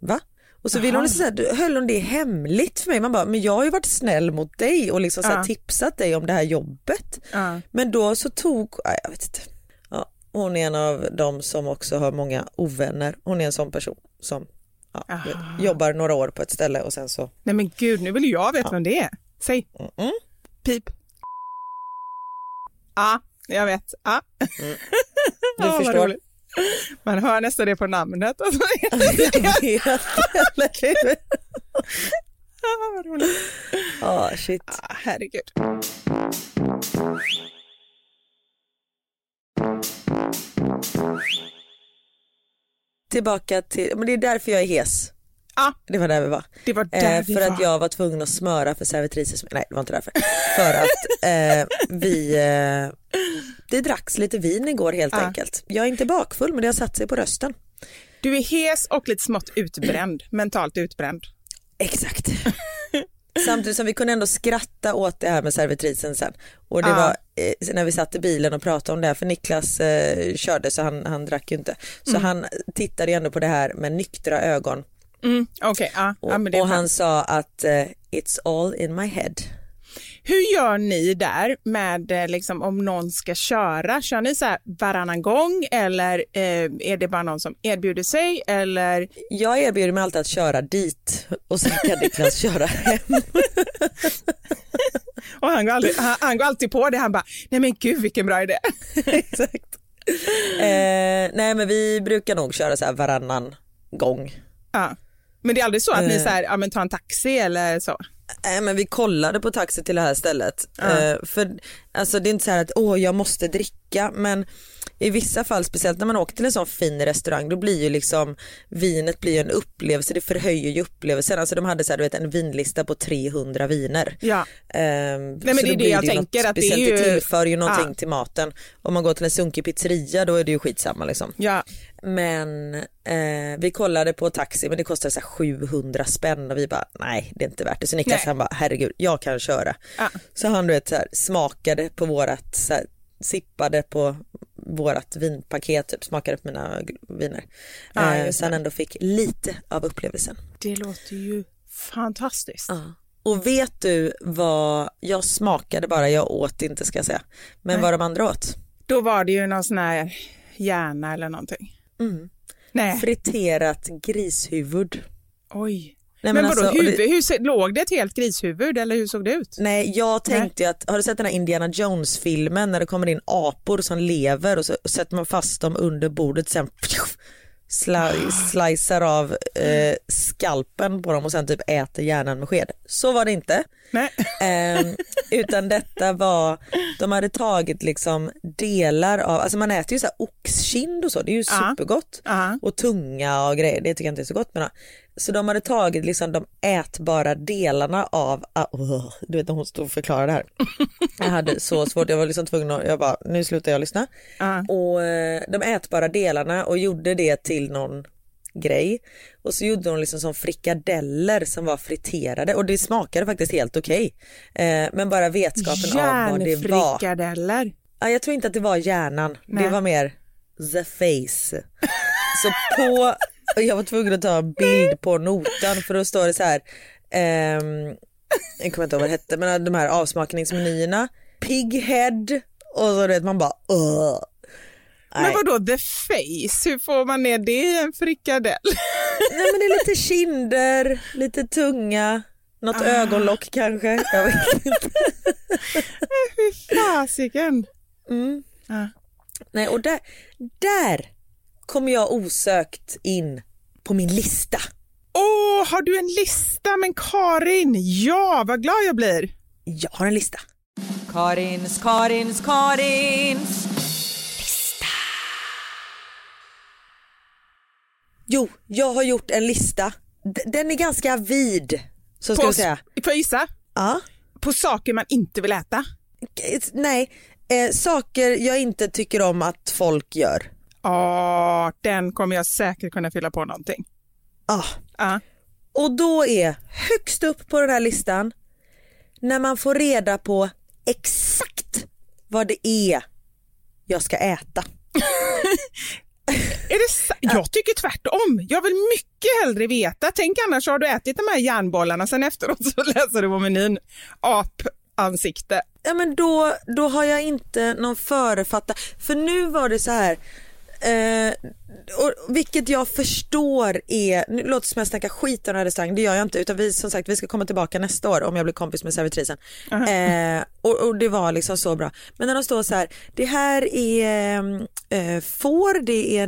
va? Och så ville hon liksom så här, höll hon det hemligt för mig. Man bara men jag har ju varit snäll mot dig och liksom så här, Ja. tipsat dig om det här jobbet. Ja. Men då så tog, nej, jag vet inte. Ja, hon är en av dem som också har många ovänner. Hon är en sån person som ja, Aha. jobbar några år på ett ställe och sen så, Nej men gud, nu vill jag veta vem det är. Säg. Mm. Pip. Ja, jag vet. Ja. du Ja, förstår. Man hör nästan det på namnet. Alltså, jag vet, eller ja, vad roligt. Ja, shit. Ah, herregud. Tillbaka till, men det är därför jag är hes. Ja, Det var där vi var. det var där Eh, vi för var. att jag var tvungen att smöra för servitriser, nej det var inte därför. För att eh, vi, eh, det dracks lite vin igår helt Ja. enkelt. Jag är inte bakfull men det har satt sig på rösten. Du är hes och lite smått utbränd, mentalt utbränd. Exakt. Samtidigt som vi kunde ändå skratta åt det här med servitrisen sen. Och det Ja. var eh, när vi satt i bilen och pratade om det här, för Niklas eh, körde så han, han drack ju inte. Så Mm. han tittade ju ändå på det här med nyktra ögon. Mm, Okej, ja. Och, är och han sa att eh, it's all in my head. Hur gör ni där med eh, liksom, om någon ska köra? Kör ni så här varannan gång eller eh, är det bara någon som erbjuder sig? Eller Jag erbjuder mig alltid att köra dit och sen kan Niklas köra hem. Och han går, aldrig, han, han går alltid på det. Han bara, nej men gud vilken bra idé. Exakt. Eh, nej men vi brukar nog köra så här varannan gång. Ja. Men det är aldrig så att ni Eh. så här, ja, men tar en taxi eller så? Nej men vi kollade på taxi till det här stället. Ja. Eh, för alltså det är inte så här att åh jag måste dricka men i vissa fall, speciellt när man åker till en sån fin restaurang, då blir ju liksom vinet blir en upplevelse, det förhöjer ju upplevelsen. Alltså de hade så här, du vet, en vinlista på 300 viner. Ja. Ehm, men så det är det jag tänker, att det är ju- det tillför ju någonting Ja. till maten. Om man går till en sunkig pizzeria då är det ju skitsamma liksom. Ja. Men eh, vi kollade på taxi men det kostade så här 700 spänn och vi bara nej det är inte värt det. Så Niklas Nej. han bara herregud jag kan köra. Ja. Så han du vet så här, smakade på vårat, här, sippade på vårat vinpaket, typ, smakade på mina viner. Ja, eh, så han ändå fick lite av upplevelsen. Det låter ju fantastiskt. Ja. Och vet du vad, jag smakade bara, jag åt inte ska jag säga. Men Nej. vad de andra åt? Då var det ju någon sån här hjärna eller någonting. Mm. Nej, Friterat grishuvud. oj. Nej, men alltså, vadå, det- huvud, hur, se- låg det ett helt grishuvud eller hur såg det ut? Nej jag tänkte ju att, har du sett den här Indiana Jones filmen när det kommer in apor som lever och så sätter man fast dem under bordet sen sli, slicear av eh, skalpen på dem och sen typ äter hjärnan med sked. Så var det inte. Ehm, utan detta var, de hade tagit liksom delar av, alltså man äter ju så här oxkind och så, det är ju Ja. supergott. Ja. Och tunga och grejer, det tycker jag inte är så gott. Men, så de hade tagit liksom de ätbara delarna av, oh, du vet när hon stod och förklarade det här. Jag hade så svårt, jag var liksom tvungen att, jag bara, nu slutar jag lyssna. Ja. Och eh, de ätbara delarna och gjorde det till någon grej. Och så gjorde de liksom som frikadeller som var friterade och det smakade faktiskt helt okej. Eh, men bara vetskapen av vad det var. Järnfrikadeller. Ja, jag tror inte att det var hjärnan, det Nej. var mer the face. Så på, och jag var tvungen att ta en bild på notan för då står det så här, ehm, jag kommer inte ihåg vad det hette, men de här avsmakningsmenyerna, pig head och så vet man bara Ugh. Men vadå the face, hur får man ner det i en frikadell? Nej men det är lite kinder, lite tunga, något Ah. ögonlock kanske. Jag vet inte. Fy fasiken. Mm. Ja. Nej och där, där kommer jag osökt in på min lista. Åh, har du en lista? Men Karin, ja vad glad jag blir. Jag har en lista. Karins, Karins, Karins. Jo, jag har gjort en lista. D- Den är ganska vid. Så ska På, jag säga. får jag gissa? Ja. På saker man inte vill äta. Nej, eh, saker jag inte tycker om att folk gör. Ja, den kommer jag säkert kunna fylla på någonting. Ah. Ja. Och då är högst upp på den här listan när man får reda på exakt vad det är jag ska äta. Är det sa- jag tycker tvärtom. Jag vill mycket hellre veta. Tänk annars har du ätit de här järnbollarna, sen efteråt så läser du på menyn apansikte. Ja men då, då har jag inte någon förefatta, för nu var det så här Eh, och vilket jag förstår är, nu låter det som jag snackar skit om den här restaurangen, det gör jag inte utan vi som sagt vi ska komma tillbaka nästa år om jag blir kompis med servitrisen. Eh, och, och det var liksom så bra. Men när de står så här, det här är eh, får, det är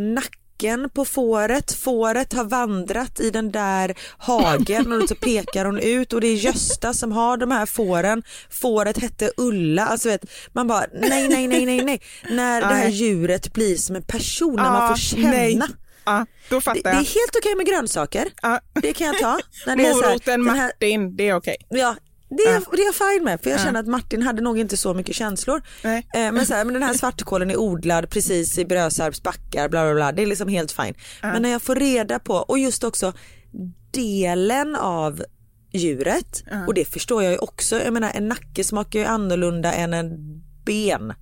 nacken på fåret, fåret har vandrat i den där hagen och så pekar hon ut och det är Gösta som har de här fåren, fåret hette Ulla, alltså vet, man bara nej nej nej nej nej, när det här djuret blir som en person, när man Ah, får känna. nej. Ja, då Det, fattar det är jag. helt okej med grönsaker, Ja. det kan jag ta. När det är så här, Moroten här, Martin, det är okej. Ja, det är, det är jag fine med för jag känner att Martin hade nog inte så mycket känslor. Nej. Eh, men, så här, men den här svartkålen är odlad precis i Brösarps backar, bla bla bla. Det är liksom helt fine. Men när jag får reda på, och just också delen av djuret, och det förstår jag ju också, jag menar en nacke smakar ju annorlunda än en ben.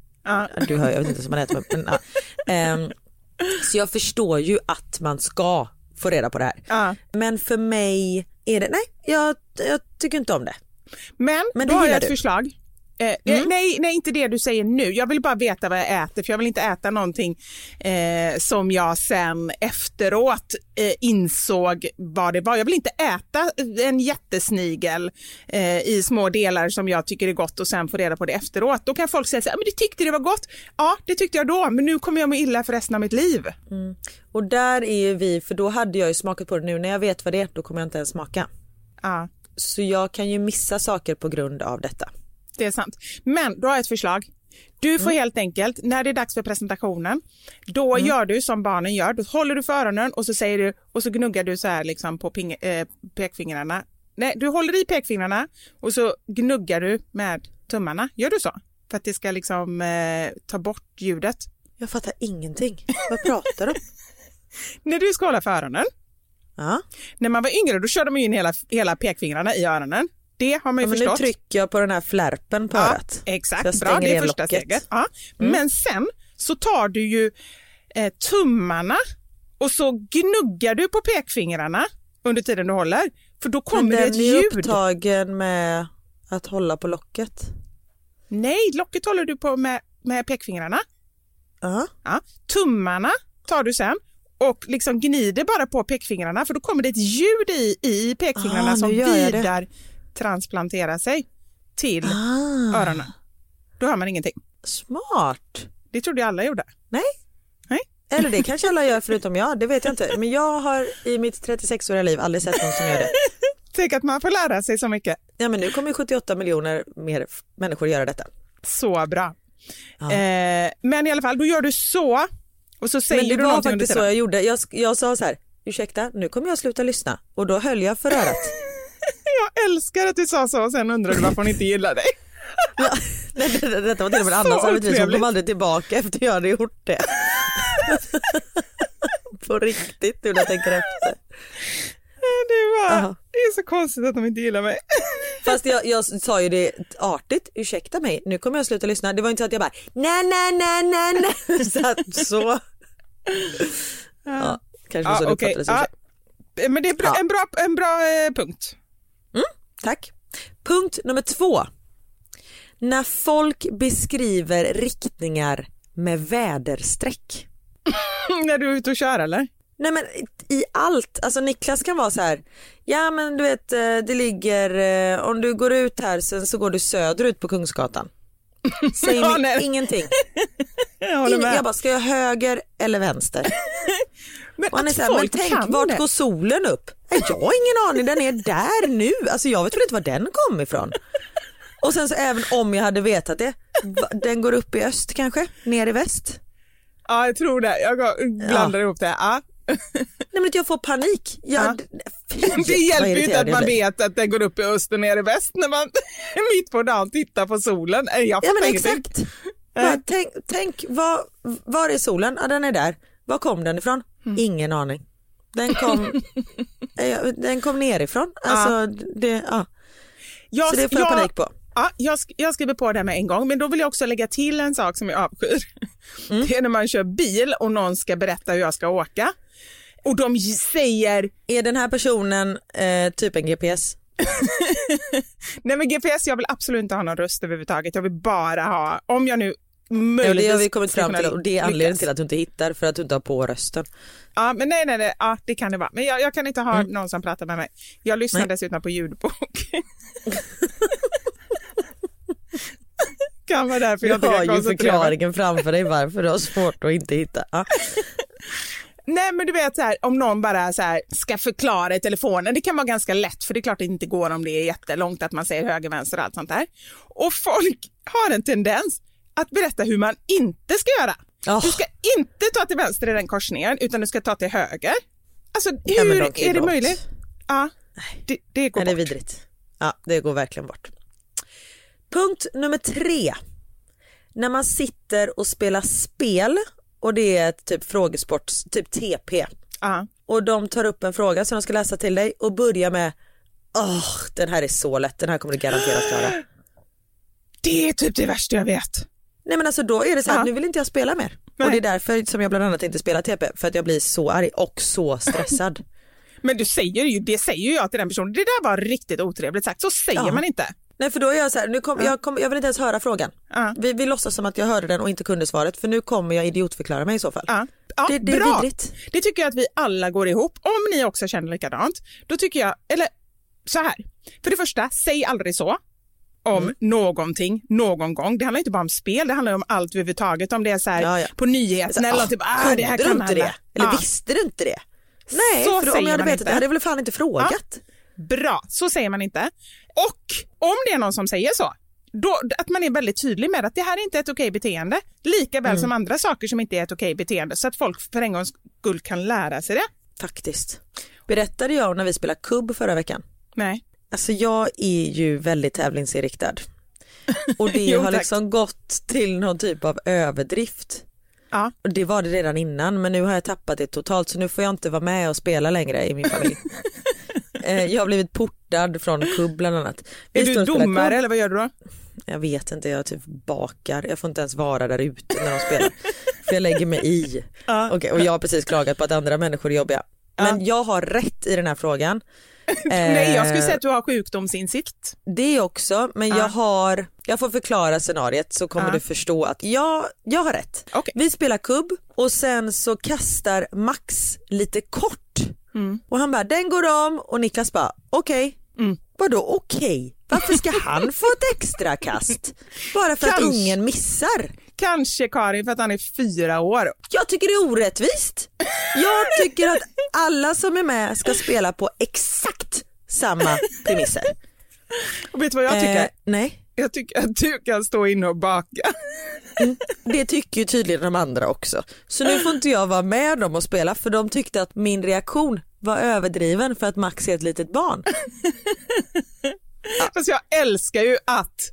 Du hör, jag vet inte som man äter men. Ehm, Så jag förstår ju att man ska få reda på det här. Men för mig är det, nej jag, jag tycker inte om det. Men, Men då det har jag ett du. förslag. Eh, eh, nej, nej, inte det du säger nu. Jag vill bara veta vad jag äter för jag vill inte äta någonting eh, som jag sen efteråt eh, insåg vad det var. Jag vill inte äta en jättesnigel eh, i små delar som jag tycker är gott och sen få reda på det efteråt. Då kan folk säga så här, men du tyckte det var gott. Ja, det tyckte jag då, men nu kommer jag må illa för resten av mitt liv. Och där är ju vi, för då hade jag ju smakat på det nu. När jag vet vad det är, då kommer jag inte ens smaka. Ja, Så jag kan ju missa saker på grund av detta. det är sant. Men då har jag ett förslag. Du får helt enkelt, när det är dags för presentationen, då gör du som barnen gör. Då håller du för öronen och så säger du och så gnuggar du så här liksom på ping, eh, pekfingrarna. Nej, du håller i pekfingrarna och så gnuggar du med tummarna. Gör du så? För att det ska liksom eh, ta bort ljudet. Jag fattar ingenting. Vad pratar du om? När du ska hålla för öronen, Ja. när man var yngre då körde man in hela, hela pekfingrarna i öronen. Det har man ju Ja, men nu förstått. trycker jag på den här flärpen på Ja, örat. Exakt, bra. Det är första locket. steget. Ja. Men sen så tar du ju eh, tummarna och så gnuggar du på pekfingrarna under tiden du håller. För då Men kommer det den ett är ljud. upptagen med att hålla på locket. Nej, locket håller du på med, med pekfingrarna. Ja. Ja. Tummarna tar du sen och liksom gnider bara på pekfingrarna för då kommer det ett ljud i, i pekfingrarna Ah, som vidare transplanterar sig till Ah, öronen. Då hör man ingenting. smart. Det trodde jag alla gjorde. Nej. Nej. Eller det kanske alla gör förutom jag, det vet jag inte. Men jag har i mitt 36-åriga liv aldrig sett någon som gör det. Tänk att man får lära sig så mycket. Ja men nu kommer ju 78 miljoner mer människor göra detta. Så bra. Ja. Eh, men i alla fall, då gör du så och så säger Men det du var faktiskt så jag gjorde. Jag, jag sa så här, ursäkta nu kommer jag sluta lyssna och då höll jag för örat. Jag älskar att du sa så och sen undrar du varför hon inte gillar dig. Ja, nej, det- det- Detta var till och med annan servitris, hon kom aldrig tillbaka efter jag hade gjort det. På riktigt nu när jag tänker efter. Det, var, Aha. det är så konstigt att de inte gillar mig. Fast jag, jag sa ju det artigt, ursäkta mig, nu kommer jag sluta lyssna. Det var inte så att jag bara nej nej nej nej nej. Så, att, så. Ja, kanske så det i och Ja. för sig. Men det är bra, Ja. en bra, en bra eh, punkt. Tack. Punkt nummer två. När folk beskriver riktningar med väderstreck. När du är ute och kör eller? Nej men i allt, alltså Niklas kan vara så här, ja men du vet eh, det ligger, eh, om du går ut här sen så går du söderut på Kungsgatan. Säger Ja, nej. ingenting. Jag med. jag bara, ska jag höger eller vänster? men Och han är så här, men tänk vart det. går solen upp? Nej, Jag har ingen aning, den är där nu. Alltså jag vet väl inte var den kom ifrån. Och sen så även om jag hade vetat det, den går upp i öst kanske, ner i väst. Ja, jag tror det. Jag blandar ihop det. Ja. Nej men jag får panik. Jag, Ja. Fy, Det hjälper ju inte att jag man vet att den går upp i öst och ner i väst när man mitt på dagen tittar på solen. Jag Ja men exakt. Bara, tänk, tänk var, var är solen? Ja den är där. Var kom den ifrån? Mm. Ingen aning. Den kom, eh, den kom nerifrån. Alltså, det, ja. Jag, Så det får jag panik på. Ja, jag, sk- jag skriver på det med en gång, men då vill jag också lägga till en sak som jag avskyr. Mm. Det är när man kör bil och någon ska berätta hur jag ska åka. Och de säger, Är den här personen eh, typ en GPS? nej men GPS, jag vill absolut inte ha någon röst överhuvudtaget. Jag vill bara ha, om jag nu Ja, möjligtvis det har vi kommit fram till och det är anledningen lyckas. till att du inte hittar för att du inte har på rösten. Ja, men nej, nej, nej, ja, det kan det vara. Men jag, jag kan inte ha någon som pratar med mig. Jag lyssnar Mm. Nej. dessutom på ljudbok. kan vara därför jag inte har kan ju koncentrera mig. förklaringen framför dig varför du har svårt att inte hitta. Ja. Nej men du vet så här, om någon bara så här, ska förklara i telefonen, det kan vara ganska lätt för det är klart det inte går om det är jättelångt att man säger höger, vänster och allt sånt där. Och folk har en tendens att berätta hur man inte ska göra. Oh. Du ska inte ta till vänster i den korsningen utan du ska ta till höger. Alltså Ja, hur ju är det möjligt? Ja, det, det går Nej, det är bort. vidrigt. Ja, det går verkligen bort. Punkt nummer tre. När man sitter och spelar spel och det är typ frågesport, typ TP. Ja. Och de tar upp en fråga som de ska läsa till dig och börjar med Åh, den här är så lätt, den här kommer du garanterat klara. Det är typ det värsta jag vet. Nej men alltså då är det så här, Ja. nu vill inte jag spela mer. Nej. Och det är därför som jag bland annat inte spelar TP, för att jag blir så arg och så stressad. Men du säger ju, det säger ju jag till den personen, det där var riktigt otrevligt sagt, så säger Ja. man inte. Nej för då är jag så här, nu kom, jag, kom, jag vill inte ens höra frågan. Ja. Vi, vi låtsas som att jag hörde den och inte kunde svaret för nu kommer jag idiotförklara mig i så fall. Ja. Ja, Det- det är bra. vidrigt. Det tycker jag att vi alla går ihop. Om ni också känner likadant, då tycker jag, eller så här. För det första, säg aldrig så om Mm. någonting någon gång. Det handlar inte bara om spel, det handlar om allt överhuvudtaget. Om det är så här Ja, ja. på nyheterna eller Ah, typ, ah, det här kan du inte hända. det? Eller Ja. visste du inte det? Nej, Så för då, om jag hade vetat det hade jag väl fan inte frågat. Bra, så säger man inte. Och om det är någon som säger så, då, att man är väldigt tydlig med att det här är inte ett okej beteende, lika Mm. väl som andra saker som inte är ett okej beteende, så att folk för en gångs skull kan lära sig det. Faktiskt. Berättade jag när vi spelade kubb förra veckan? Nej. Alltså jag är ju väldigt tävlingsinriktad. Och det Jo, har tack. liksom gått till någon typ av överdrift. Ja. Och det var det redan innan men nu har jag tappat det totalt så nu får jag inte vara med och spela längre i min familj. Eh, jag har blivit portad från kubb bland annat. Vi Är du domare eller vad gör du då? Jag vet inte, jag typ bakar. Jag får inte ens vara där ute när de spelar. För jag lägger mig i. Ja. Okej, och jag har precis klagat på att andra människor är jobbiga. Men jag har rätt i den här frågan. Nej, jag skulle Eh, säga att du har sjukdomsinsikt. Det också, men jag har, jag får förklara scenariet så kommer Ja. du förstå att jag, jag har rätt. Okej. Vi spelar kubb och sen så kastar Max lite kort Mm. och han bara den går om och Niklas bara okej. Mm. Vadå okej? Varför ska han få ett extra kast? Bara för att Kanske. ungen missar? Kanske Karin för att han är fyra år. Jag tycker det är orättvist. Jag tycker att alla som är med ska spela på exakt samma premisser. Och vet du vad jag tycker? Eh, nej. Jag tycker att du kan stå inne och baka. Det tycker ju tydligen de andra också. Så nu får inte jag vara med dem och spela för de tyckte att min reaktion var överdriven för att Max är ett litet barn. Fast jag älskar ju att,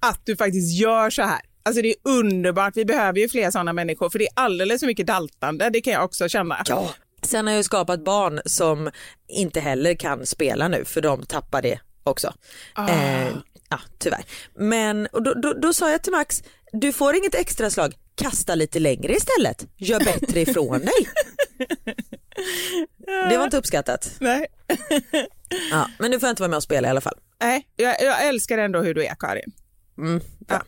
att du faktiskt gör så här. Alltså det är underbart, vi behöver ju fler sådana människor för det är alldeles för mycket daltande, det kan jag också känna. Ja. Sen har jag ju skapat barn som inte heller kan spela nu för de tappar det också. Eh, ja, tyvärr. Men och då, då, då sa jag till Max, du får inget extra slag, kasta lite längre istället. Gör bättre ifrån dig. Det var inte uppskattat. Nej. Ja, men nu får jag inte vara med och spela i alla fall. Nej, jag, jag älskar ändå hur du är Karin. Bra.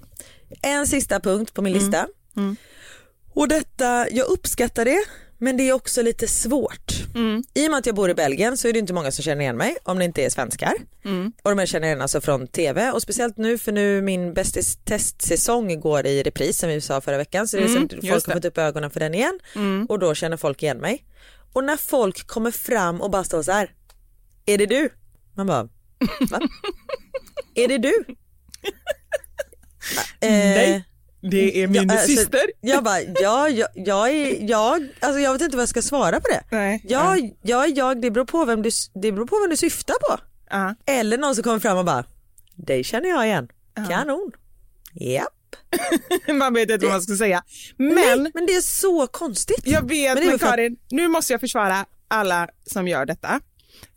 En sista punkt på min lista. Och detta, jag uppskattar det men det är också lite svårt. I och med att jag bor i Belgien så är det inte många som känner igen mig om det inte är svenskar. Och de här känner igen alltså från tv och speciellt nu för nu min bästis testsäsong går i repris som vi sa förra veckan så det är just folk har fått upp ögonen för den igen och då känner folk igen mig. Och när folk kommer fram och bara står så här, är det du? Man bara, va? är det du? Eh, Nej, det är min Ja, alltså, syster. Jag bara, ja, jag, jag är jag, alltså jag vet inte vad jag ska svara på det. Nej. Ja, jag är jag, det beror på vem du, det beror på vem du syftar på. Ja. Eller någon som kommer fram och bara, dig känner jag igen. Kanon. Man vet inte vad man ska säga. Men Nej, men det är så konstigt. jag vet, Men men, Karin, nu måste jag försvara alla som gör detta.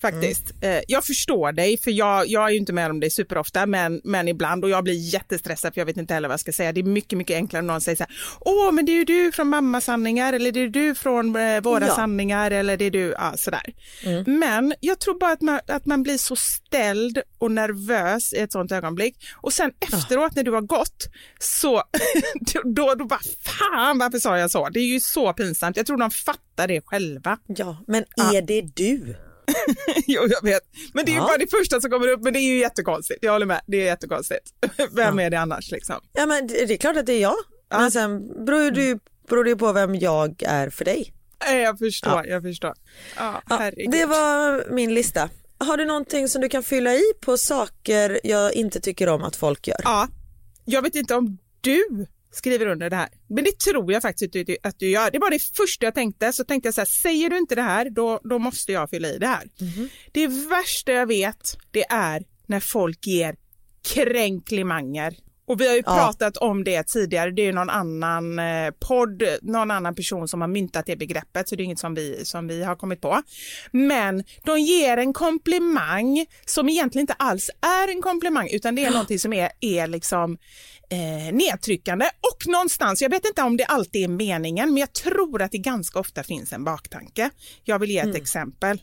Faktiskt. Mm. Eh, jag förstår dig, för jag, jag är ju inte med om det superofta, men, men ibland och jag blir jättestressad för jag vet inte heller vad jag ska säga. Det är mycket, mycket enklare om någon säger så här, åh, men det är ju du från mamma sanningar eller det är du från eh, våra Ja. sanningar eller det är du, ja sådär. Men jag tror bara att man, att man blir så ställd och nervös i ett sånt ögonblick och sen efteråt när du har gått så då, då bara fan varför sa jag så? Det är ju så pinsamt. Jag tror de fattar det själva. Ja, men är det du? jo, jag vet. Men det är Ja. bara det första som kommer upp, men det är ju jättekonstigt. Jag håller med, det är jättekonstigt. Vem är det annars liksom? Ja men det är klart att det är jag. Men sen beror ju det- beror ju på vem jag är för dig. Nej, Jag förstår, jag förstår. Ja, Ja, det var min lista. Har du någonting som du kan fylla i på saker jag inte tycker om att folk gör? Ja, jag vet inte om du skriver under det här, men det tror jag faktiskt att du, att du gör. Det var det första jag tänkte, så tänkte jag så här, säger du inte det här, då, då måste jag fylla i det här. Det värsta jag vet, det är när folk ger kränklimanger. Och vi har ju Ja. pratat om det tidigare, det är någon annan eh, podd, någon annan person som har myntat det begreppet, så det är inget som vi, som vi har kommit på. Men de ger en komplimang som egentligen inte alls är en komplimang, utan det är någonting som är, är liksom eh, nedtryckande och någonstans, jag vet inte om det alltid är meningen, men jag tror att det ganska ofta finns en baktanke. Jag vill ge ett exempel.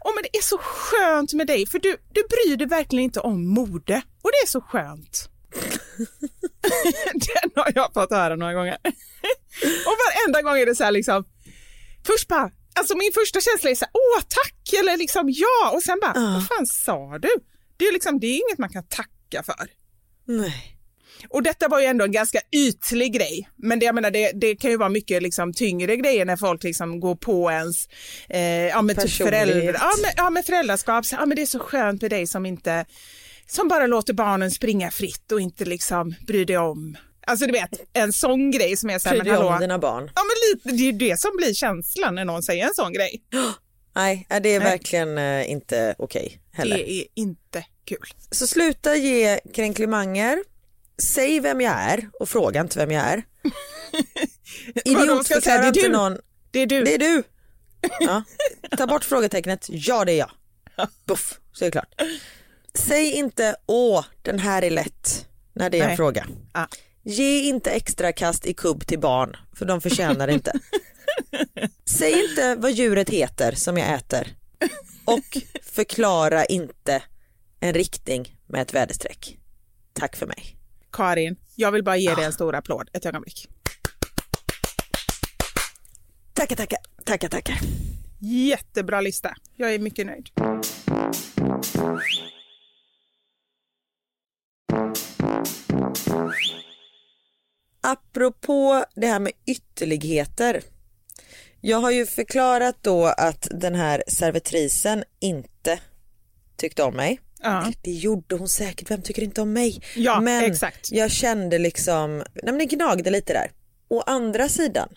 Åh, men det är så skönt med dig för du, du bryr dig verkligen inte om mode och det är så skönt. Den har jag fått höra några gånger. och varenda gång är det så här liksom, först bara, alltså min första känsla är så här, åh tack eller liksom ja och sen bara, vad fan sa du? Det är liksom, det är inget man kan tacka för. Nej. Och detta var ju ändå en ganska ytlig grej, men det, jag menar, det, det kan ju vara mycket liksom, tyngre grejer när folk liksom går på ens eh, ja, med typ föräldrar, ja, med, ja, med föräldraskap. Så, ja, men det är så skönt med dig som inte som bara låter barnen springa fritt och inte liksom bryr dig om. Alltså du vet, en sån grej som är så här, men hallå. dina barn. Ja men lite, det är ju det som blir känslan när någon säger en sån grej. Nej, det är Nej. verkligen eh, inte okej heller. Det är inte kul. Så sluta ge kränklimanger. Säg vem jag är och fråga inte vem jag är. Idiotförklara inte någon. Det är du. Det är du. Ja. Ta bort frågetecknet. Ja, det är jag. Buff, så är det klart. Säg inte åh, den här är lätt när det är en Nej. fråga. Ja. Ge inte extra kast i kubb till barn för de förtjänar det inte. Säg inte vad djuret heter som jag äter och förklara inte en riktning med ett väderstreck. Tack för mig. Karin, jag vill bara ge Ah. dig en stor applåd ett ögonblick. Tackar, tackar, tackar, tackar. Jättebra lista. Jag är mycket nöjd. Apropå det här med ytterligheter. Jag har ju förklarat då att den här servitrisen inte tyckte om mig. Ja. Det gjorde hon säkert, vem tycker inte om mig? Ja, Men exakt. jag kände liksom, nej men det gnagde lite där. Å andra sidan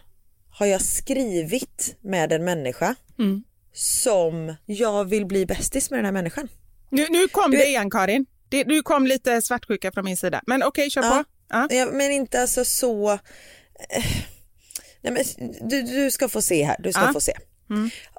har jag skrivit med en människa Mm. som jag vill bli bästis med den här människan. Nu, nu kom Du- det igen Karin. Det, nu kom lite svartsjuka från min sida. Men okej, kör Ja. på. Ja. Ja, men inte alltså så... eh, Nej, men du, du ska få se här, du ska Ja. få se.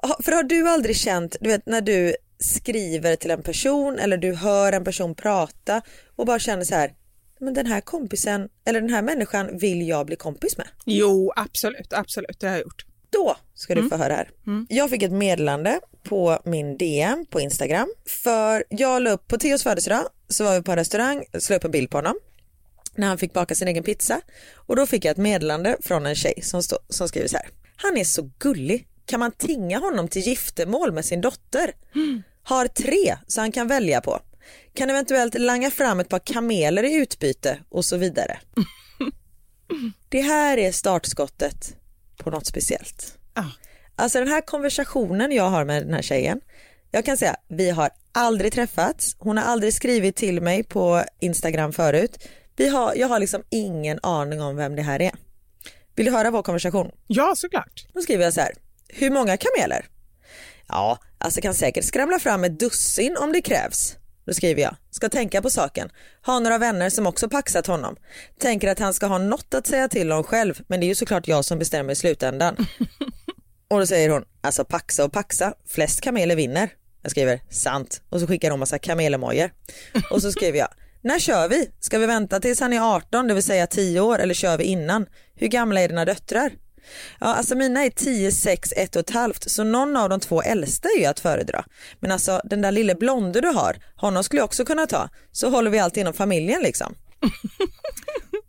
Ha- För har du aldrig känt, du vet när du skriver till en person eller du hör en person prata och bara känner så här, men den här kompisen eller den här människan vill jag bli kompis med. Jo, absolut, absolut, det har jag gjort. Då ska du få höra här. Jag fick ett meddelande på min DM på Instagram för jag la upp på Theos födelsedag så var vi på en restaurang, slog upp en bild på honom när han fick baka sin egen pizza och då fick jag ett meddelande från en tjej som, stå, som skriver så här. Han är så gullig, kan man tinga honom till giftermål med sin dotter? Har tre så han kan välja på. Kan eventuellt langa fram ett par kameler i utbyte och så vidare. Det här är startskottet på något speciellt. Ja. Alltså den här konversationen jag har med den här tjejen, jag kan säga vi har aldrig träffats, hon har aldrig skrivit till mig på Instagram förut. Vi har, jag har liksom ingen aning om vem det här är. Vill du höra vår konversation? Ja, såklart. Då skriver jag så här, hur många kameler? Ja, alltså kan säkert skramla fram ett dussin om det krävs. Då skriver jag, ska tänka på saken. Ha några vänner som också paxat honom. Tänker att han ska ha något att säga till om själv, men det är ju såklart jag som bestämmer i slutändan. och då säger hon, alltså paxa och paxa, flest kameler vinner. Jag skriver, sant. Och så skickar hon massa kamelemojor. Och så skriver jag, när kör vi? Ska vi vänta tills han är 18, det vill säga 10 år, eller kör vi innan? Hur gamla är dina döttrar? Ja, alltså mina är 10, 6, 1 och ett halvt så någon av de två äldsta är ju att föredra. Men alltså den där lille blonde du har, honom skulle jag också kunna ta. Så håller vi allt inom familjen liksom.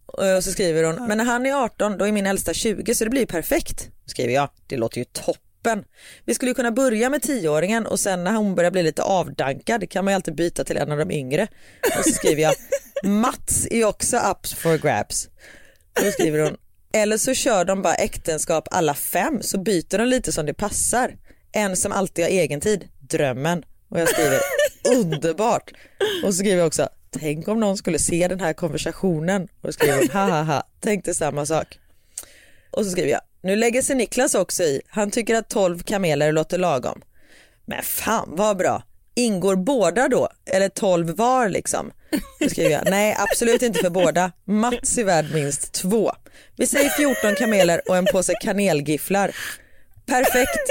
och så skriver hon, men när han är 18 då är min äldsta 20 så det blir ju perfekt. Skriver jag, det låter ju toppen. Vi skulle ju kunna börja med tioåringen och sen när hon börjar bli lite avdankad kan man ju alltid byta till en av de yngre. Och så skriver jag, Mats är ju också up for grabs. Och då skriver hon, eller så kör de bara äktenskap alla fem så byter de lite som det passar. En som alltid har egen tid, drömmen. Och jag skriver underbart. Och så skriver jag också, tänk om någon skulle se den här konversationen. Och då skriver hon, ha ha ha, tänk samma sak. Och så skriver jag, nu lägger sig Niklas också i, han tycker att 12 kameler låter lagom. Men fan vad bra, ingår båda då? Eller 12 var liksom? Då skriver jag, nej absolut inte för båda, Mats är värd minst två. Vi säger 14 kameler och en påse kanelgifflar. Perfekt.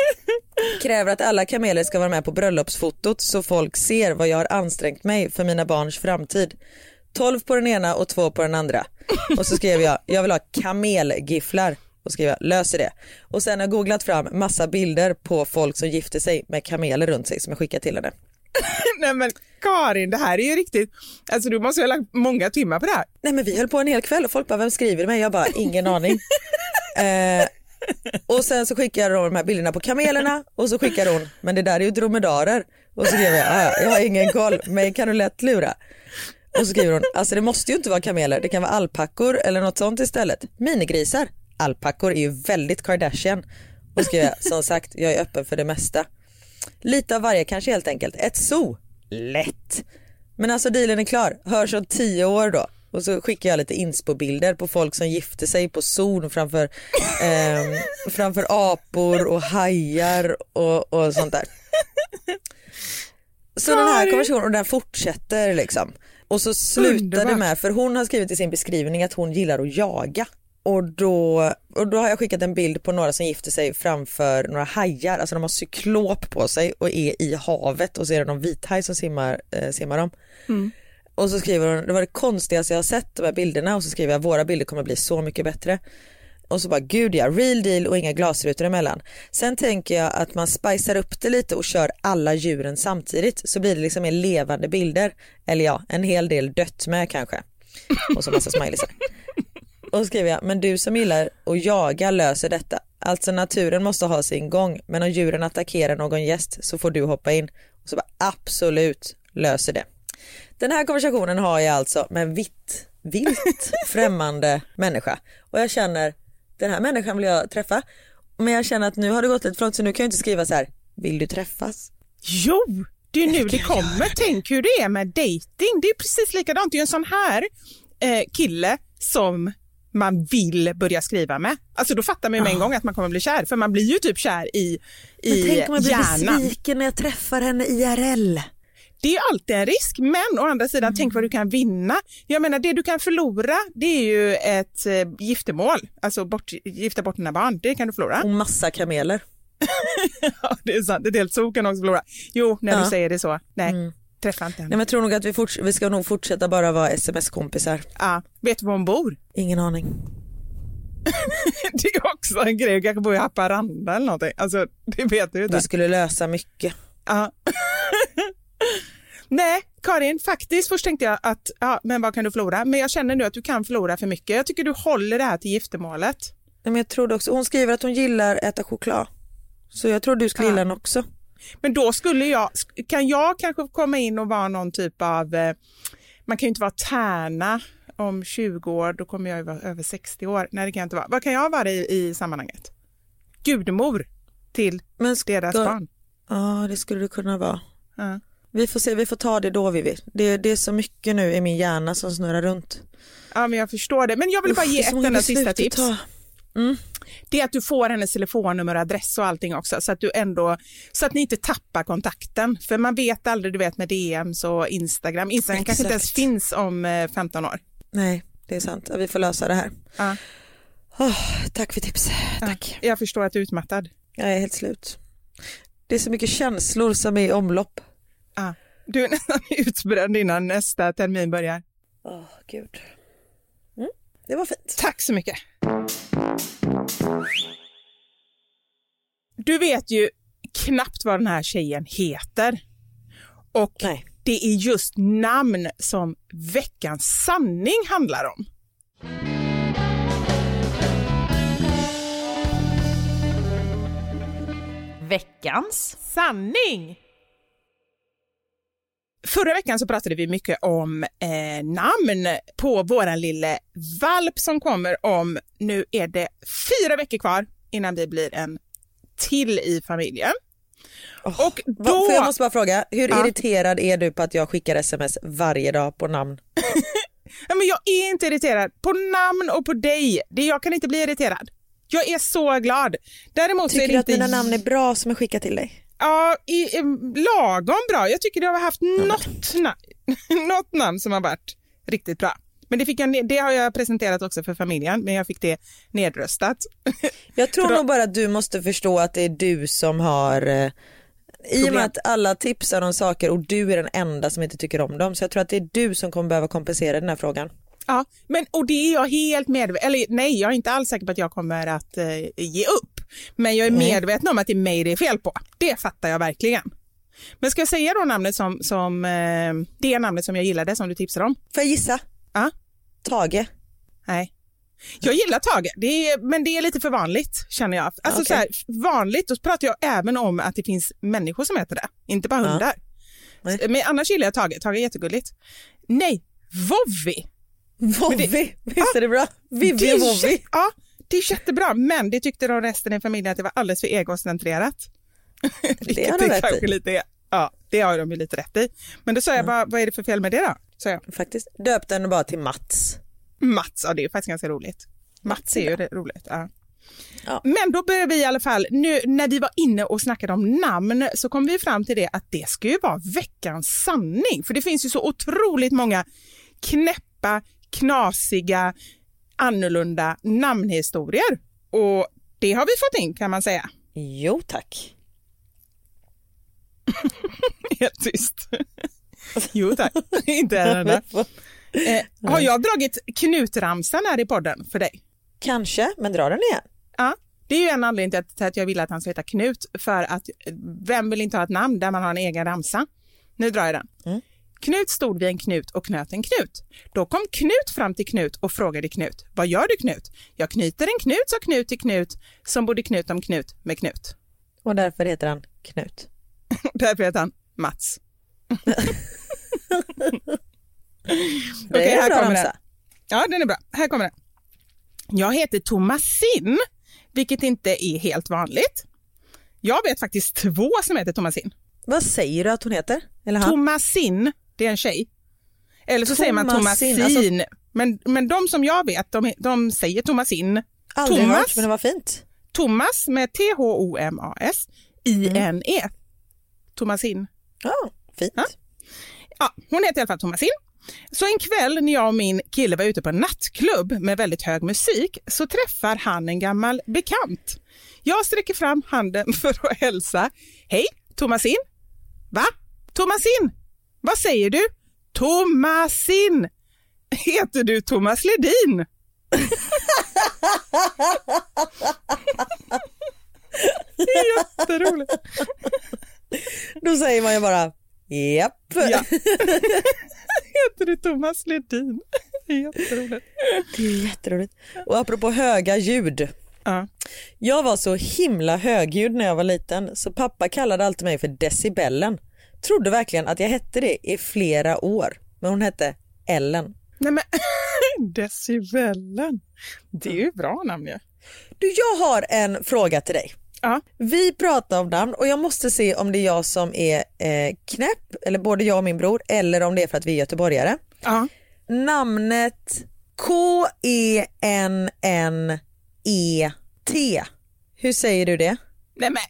Kräver att alla kameler ska vara med på bröllopsfotot så folk ser vad jag har ansträngt mig för mina barns framtid. 12 på den ena och två på den andra. Och så skrev jag, jag vill ha kamelgifflar. Och skriva löser det. Och sen har jag googlat fram massa bilder på folk som gifter sig med kameler runt sig som jag skickar till henne. Nej men Karin, det här är ju riktigt, alltså du måste ha lagt många timmar på det här. Nej men vi höll på en hel kväll och folk bara vem skriver med? Jag bara ingen aning. Eh, och sen så skickar hon de här bilderna på kamelerna och så skickar hon, men det där är ju dromedarer. Och så skriver jag, "Ah, jag har ingen koll, mig kan du lätt lura. Och så skriver hon, alltså det måste ju inte vara kameler, det kan vara alpackor eller något sånt istället. Minigrisar, alpackor är ju väldigt Kardashian. Och så skriver jag, som sagt, jag är öppen för det mesta. Lite av varje kanske helt enkelt. Ett zoo, lätt. Men alltså dealen är klar, hörs om tio år då. Och så skickar jag lite inspo-bilder på folk som gifte sig på zon framför, ehm, framför apor och hajar och, och sånt där. Så den här konversationen, och den fortsätter liksom. Och så slutar det med, för hon har skrivit i sin beskrivning att hon gillar att jaga. Och då, och då har jag skickat en bild på några som gifter sig framför några hajar, alltså de har cyklop på sig och är i havet och så är det någon vithaj som simmar, eh, simmar dem. Och så skriver hon, det var det konstigaste jag har sett de här bilderna och så skriver jag våra bilder kommer bli så mycket bättre. Och så bara gud ja, real deal och inga glasrutor emellan. Sen tänker jag att man spicar upp det lite och kör alla djuren samtidigt så blir det liksom mer levande bilder. Eller ja, en hel del dött med kanske. Och så massa smileysar. Och skriver jag, men du som gillar att jaga löser detta. Alltså naturen måste ha sin gång, men om djuren attackerar någon gäst så får du hoppa in. Och så bara absolut löser det. Den här konversationen har jag alltså med en vitt, vilt främmande människa och jag känner den här människan vill jag träffa men jag känner att nu har det gått lite för långt så nu kan jag inte skriva så här vill du träffas? Jo, det är nu det kommer. Tänk hur det är med dating. Det är precis likadant. Det är en sån här eh, kille som man vill börja skriva med. Alltså då fattar man ju med en gång att man kommer bli kär, för man blir ju typ kär i, i Men tänk om jag blir hjärnan. besviken när jag träffar henne IRL. Det är alltid en risk, men å andra sidan, tänk vad du kan vinna. Jag menar, det du kan förlora, det är ju ett eh, giftermål, alltså bort, gifta bort dina barn, det kan du förlora. Och massa kameler. Ja, det är sant, ett helt zoo kan också förlora. Jo, när Ja. du säger det så. Nej, träffa inte Nej, henne. men jag tror nog att vi, forts- vi ska nog fortsätta bara vara sms-kompisar. Ja, vet du var hon bor? Ingen aning. Det är också en grej, kanske bor i Haparanda eller någonting. Alltså, det vet du inte. Det skulle lösa mycket. Ja. Nej, Karin, faktiskt först tänkte jag att, ja, men vad kan du förlora? Men jag känner nu att du kan förlora för mycket. Jag tycker du håller det här till giftermålet. Nej, men jag trodde också, hon skriver att hon gillar att äta choklad. Så jag tror du skulle gilla den också. Men då skulle jag, kan jag kanske komma in och vara någon typ av, eh, man kan ju inte vara tärna om 20 år, då kommer jag ju vara över 60 år. Nej, det kan jag inte vara. Vad kan jag vara i, i sammanhanget? Gudmor till Men ska- deras barn. Ja, det skulle det kunna vara. Ja. Vi får se, vi får ta det då Vivi. Det, det är så mycket nu i min hjärna som snurrar runt. ja, men jag förstår det. Men jag vill bara Usch, ge ett enda sista tips. ta. Det är att du får hennes telefonnummer och adress och allting också så att du ändå så att ni inte tappar kontakten för man vet aldrig du vet med DMs och Instagram. Instagram kanske inte ens Exakt. finns om eh, 15 år. Nej, det är sant. Ja, vi får lösa det här. Ja. Åh, tack för tips. Tack. Jag förstår att du är utmattad. Jag är helt slut. Det är så mycket känslor som är i omlopp. Ja. Du är nästan utbränd innan nästa termin börjar. Åh, gud. Mm, det var fint. Tack så mycket. Du vet ju knappt vad den här tjejen heter. Och Nej. det är just namn som veckans sanning handlar om. Veckans Sanning! Förra veckan så pratade vi mycket om eh, namn på våran lille valp som kommer om, nu är det fyra veckor kvar innan vi blir en till i familjen. Åh, Och då, för jag måste bara fråga, hur Ja. irriterad är du på att jag skickar sms varje dag på namn? men jag är inte irriterad på namn och på dig. Det, jag kan inte bli irriterad. Jag är så glad. Däremot är Tycker det du att inte mina namn är bra som jag skickar till dig? Ja, i, i, lagom bra. Jag tycker du har haft något, na något namn som har varit riktigt bra. Men det, fick jag, det har jag presenterat också för familjen, men jag fick det nedröstat. Jag tror då- nog bara att du måste förstå att det är du som har eh, i och med att alla tipsar om saker och du är den enda som inte tycker om dem så jag tror att det är du som kommer behöva kompensera den här frågan. Ja, men, och det är jag helt medveten Eller nej, jag är inte alls säker på att jag kommer att eh, ge upp. Men jag är medveten om att det är mig det är fel på. Det fattar jag verkligen. Men ska jag säga då namnet som, som eh, det namnet som jag gillade som du tipsade om? Får jag gissa? Ja. Tage. Nej. Jag gillar Tage, det är, men det är lite för vanligt känner jag. Alltså Okej. så här, vanligt, då pratar jag även om att det finns människor som heter det, inte bara Ja. hundar. Nej. Men annars gillar jag Tage, Tage är jättegulligt. Nej, Vovvi. Vovvi, visst är det bra? Vivi Det är och Vovvi. Ja, det är jättebra, men det tyckte de resten i familjen att det var alldeles för egocentrerat. Vilket har de det rätt i. lite är. Ja, det har de ju lite rätt i. Men då sa jag bara, vad är det för fel med det då? Sa jag. Faktiskt. Döpte henne bara till Mats. Mats, ja det är faktiskt ganska roligt. Mats är ju det roligt. Ja. Ja. Men då börjar vi i alla fall, nu när vi var inne och snackade om namn så kom vi fram till det att det ska ju vara veckans sanning. För det finns ju så otroligt många knäppa, knasiga, annorlunda namnhistorier. Och det har vi fått in kan man säga. Jo tack. Helt tyst. jo tack, inte en enda. Eh, har jag dragit knutramsan här i podden för dig? Kanske, men dra den igen. Ja, det är ju en anledning till att, till att jag vill att han ska heta Knut. För att eh, vem vill inte ha ett namn där man har en egen ramsa? Nu drar jag den. Mm. Knut stod vid en knut och knöt en knut. Då kom Knut fram till Knut och frågade Knut, vad gör du Knut? Jag knyter en knut, sa Knut till Knut, som bodde Knut om Knut med Knut. Och därför heter han Knut. Därför heter han Mats. Det Okej, är en här bra kommer den. Ja, den är bra. Här kommer den. Jag heter Thomasin, vilket inte är helt vanligt. Jag vet faktiskt två som heter Thomasin. Vad säger du att hon heter? Eller han? Thomasin, det är en tjej. Eller så säger man Thomasin, Thomasin. Men, men de som jag vet, de, de säger Thomasin. Aldrig Thomas. hört, men det var fint. Thomas med T-H-O-M-A-S, I-N-E. Thomasin. Ja, fint. Ja. Ja, hon heter i alla fall Thomasin. Så en kväll när jag och min kille var ute på en nattklubb med väldigt hög musik så träffar han en gammal bekant. Jag sträcker fram handen för att hälsa. Hej, Thomasin. Va? Thomasin? Vad säger du? Thomasin! Heter du Thomas Ledin? Jätteroligt. Då säger man ju bara japp. Ja. Heter du Thomas Ledin? Jätteroligt. Det är jätteroligt. Och apropå höga ljud. Ja. Jag var så himla högljudd när jag var liten så pappa kallade alltid mig för decibellen. Trodde verkligen att jag hette det i flera år. Men hon hette Ellen. Nej men decibellen. Det är ju bra namn ju. Du, jag har en fråga till dig. Ja. Vi pratar om namn och jag måste se om det är jag som är eh, knäpp, eller både jag och min bror, eller om det är för att vi är göteborgare. Ja. Namnet K-E-N-N-E-T. Hur säger du det? Nej men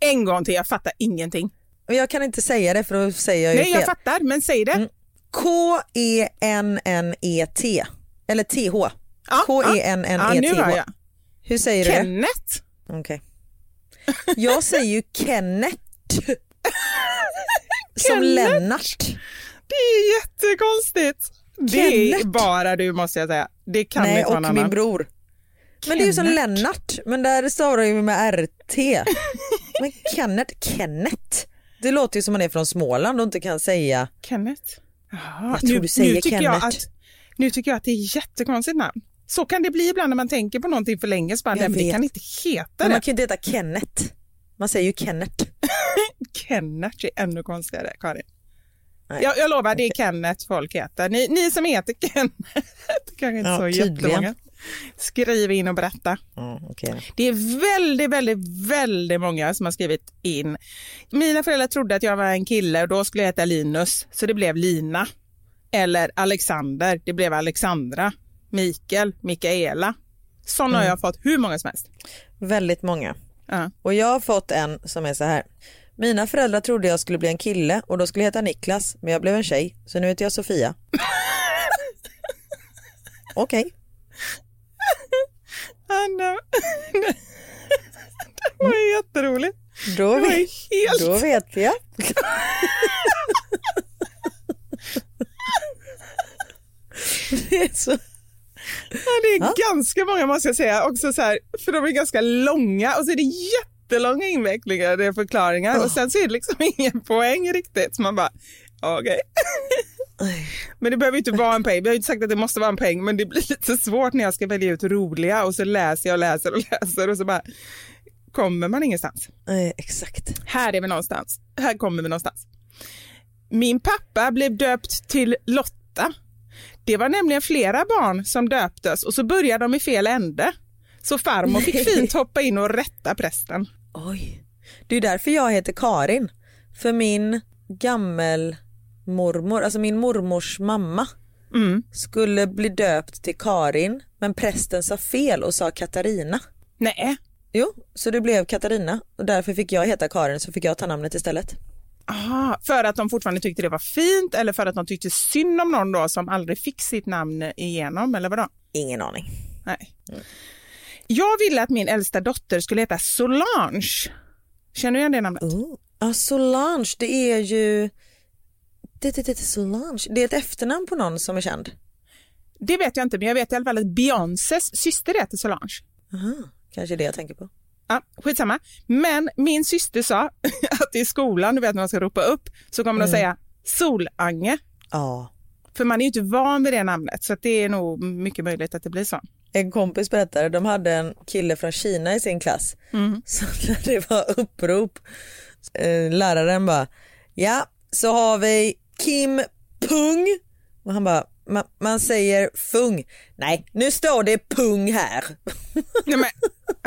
en gång till, jag fattar ingenting. Och jag kan inte säga det för då säger jag ju Nej jag fel. fattar, men säg det. Mm. K-E-N-N-E-T. Eller T-H. Ja, Ja, K-E-N-N-E-T-H. nu hör jag. Hur säger du det? Kenneth. Okej. Jag säger ju Kenneth. Som Kenneth? Lennart. Det är jättekonstigt. Det är Kenneth? bara du måste jag säga. Det kan Nej, inte vara och någon min annan. bror. Men det är ju som Kenneth. Lennart, men där stavar jag ju med RT. Men Kenneth, Kenneth. Det låter ju som man är från Småland och inte kan säga. Kenneth. Jaha, Jag tror du säger nu tycker jag Kenneth. att, Nu tycker jag att det är jättekonstigt namn. Så kan det bli ibland när man tänker på någonting för länge. Så Jag men det kan inte heta Men det. man kan ju inte heta Kenneth. Man säger ju Kenneth. Kenneth är ännu konstigare, Karin. Nej. Jag, jag lovar, det är Kenneth folk heter. Ni, ni som heter Kenneth, kanske inte Ja, så tydligen. jättemånga. Skriv in och berätta. Mm, okej. Det är väldigt, väldigt, väldigt många som har skrivit in. Mina föräldrar trodde att jag var en kille och då skulle jag heta Linus, så det blev Lina. Eller Alexander, det blev Alexandra. Mikael, Mikaela. Sådana har jag fått hur många som helst. Väldigt många. Ja. Och jag har fått en som är så här. Mina föräldrar trodde jag skulle bli en kille och då skulle jag heta Niklas, men jag blev en tjej, så nu heter jag Sofia. Okej. Anna. Det var ju jätteroligt. Då, Det var vet, helt... då vet jag. det är så... Ja, det är ganska många måste jag säga. Också så här, för de är ganska långa och så är det jättelånga invecklingar, är förklaringar och sen så är det liksom ingen poäng riktigt. Så man bara, okej. Men det behöver ju inte vara en poäng. Vi har ju inte sagt att det måste vara en poäng, men det blir lite svårt när jag ska välja ut roliga och så läser jag och läser och läser och så bara kommer man ingenstans. Nej, exakt. Här är vi någonstans. Här kommer vi någonstans. Min pappa blev döpt till Lotta. Det var nämligen flera barn som döptes och så började de i fel ände. Så farmor fick fint hoppa in och rätta prästen. Oj. Det är därför jag heter Karin. För min gammelmormor, alltså min mormors mamma Mm. skulle bli döpt till Karin men prästen sa fel och sa Katarina. Nej, Jo, så det blev Katarina och därför fick jag heta Karin så fick jag ta namnet istället. Aha, för att de fortfarande tyckte det var fint eller för att de tyckte synd om någon då som aldrig fick sitt namn igenom eller vadå? Ingen aning. Nej. Jag ville att min äldsta dotter skulle heta Solange. Känner du igen det namnet? Oh. Ja, Solange, det är ju... Det, det, det, Solange, det är ett efternamn på någon som är känd. Det vet jag inte, men jag vet i alla fall att Beyoncés syster heter Solange. Aha, kanske det jag tänker på. Ja, skitsamma. Men min syster sa att i skolan, du vet när man ska ropa upp, så kommer de att säga Solange. Ja. För man är ju inte van vid det namnet, så att det är nog mycket möjligt att det blir så. En kompis berättade, de hade en kille från Kina i sin klass. Så när det var upprop, eh, läraren bara, ja så har vi Kim Pung. Och han bara, man, man säger Fung. Nej, nu står det Pung här. Nej, men,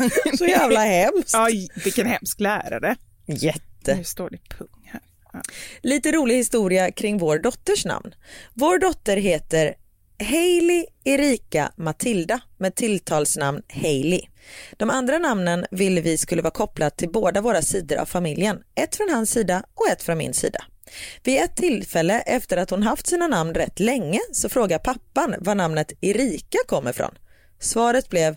Så jävla hemskt. ja, vilken hemsk lärare. Jätte. Nu står det pung här. Ja. Lite rolig historia kring vår dotters namn. Vår dotter heter Hailey Erika Matilda med tilltalsnamn Hailey. De andra namnen ville vi skulle vara kopplat till båda våra sidor av familjen. Ett från hans sida och ett från min sida. Vid ett tillfälle efter att hon haft sina namn rätt länge så frågar pappan var namnet Erika kommer ifrån. Svaret blev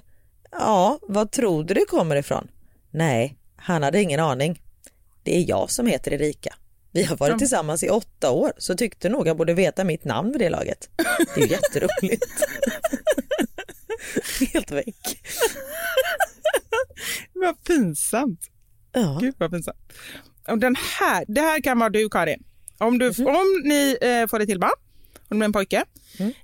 Ja, vad tror du det kommer ifrån? Nej, han hade ingen aning. Det är jag som heter Erika. Vi har varit tillsammans i åtta år så tyckte nog han borde veta mitt namn vid det laget. Det är ju jätteroligt. Helt väck. Vad pinsamt. Ja. Gud vad pinsamt. Och den här, det här kan vara du Karin. Om, du, om ni eh, får ett till barn, om det blir en pojke.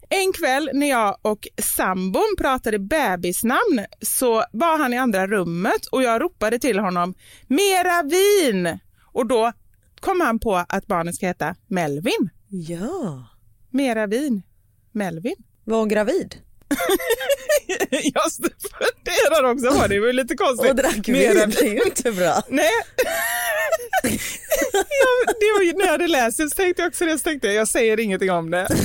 En kväll när jag och sambon pratade bebisnamn så var han i andra rummet och jag ropade till honom mera vin. Och då kom han på att barnet ska heta Melvin. ja. Mera vin. Melvin. Var hon gravid? jag funderar också på det, det var lite konstigt. Och drack vin, det är ju inte bra. Nej. ja, det var ju, när jag hade läst det så tänkte jag också det, så tänkte jag, jag säger ingenting om det.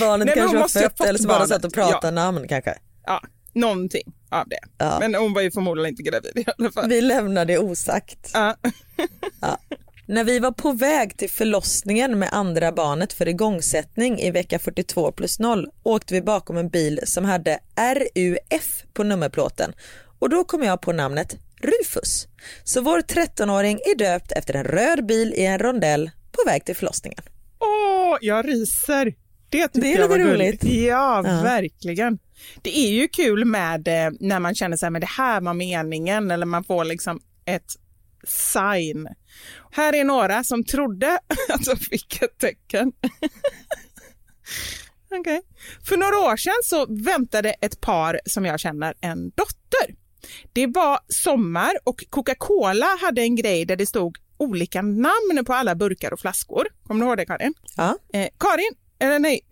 Barnet Nej, kanske var fött eller så bara satt och pratade Ja. namn kanske. Ja, någonting av det. Ja. Men hon var ju förmodligen inte gravid i alla fall. Vi lämnar det osagt. Ja. När vi var på väg till förlossningen med andra barnet för igångsättning i vecka 42 plus 0 åkte vi bakom en bil som hade RUF på nummerplåten och då kom jag på namnet Rufus. Så vår 13-åring är döpt efter en röd bil i en rondell på väg till förlossningen. Åh, jag ryser. Det tycker Det är jag var lite gulligt. roligt. Ja, Ja. verkligen. Det är ju kul med eh, när man känner så här, men det här var meningen eller man får liksom ett sign. Här är några som trodde att de fick ett tecken. Okej. För några år sedan så väntade ett par som jag känner en dotter. Det var sommar och Coca-Cola hade en grej där det stod olika namn på alla burkar och flaskor. Kommer du ihåg det Karin? Ja. Eh, Karin, eller nej.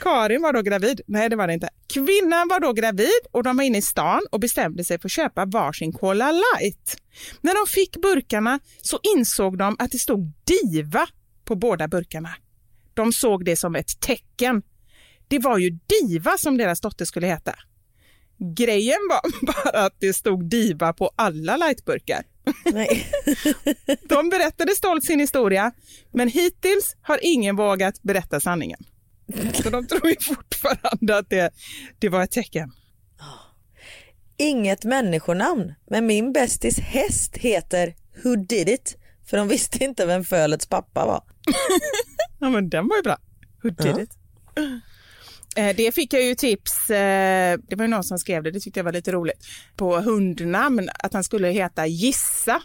Karin var då gravid. Nej, det var det inte. Kvinnan var då gravid och de var inne i stan och bestämde sig för att köpa varsin Cola Light. När de fick burkarna så insåg de att det stod Diva på båda burkarna. De såg det som ett tecken. Det var ju Diva som deras dotter skulle heta. Grejen var bara att det stod Diva på alla lightburkar. Nej. De berättade stolt sin historia, men hittills har ingen vågat berätta sanningen. Så de tror ju fortfarande att det, det var ett tecken. Inget människonamn, men min bästis häst heter Who did it För de visste inte vem Fölets pappa var. Ja men den var ju bra. Who did it? Eh, Det fick jag ju tips, eh, det var ju någon som skrev det, det tyckte jag var lite roligt, på hundnamn, att han skulle heta Gissa.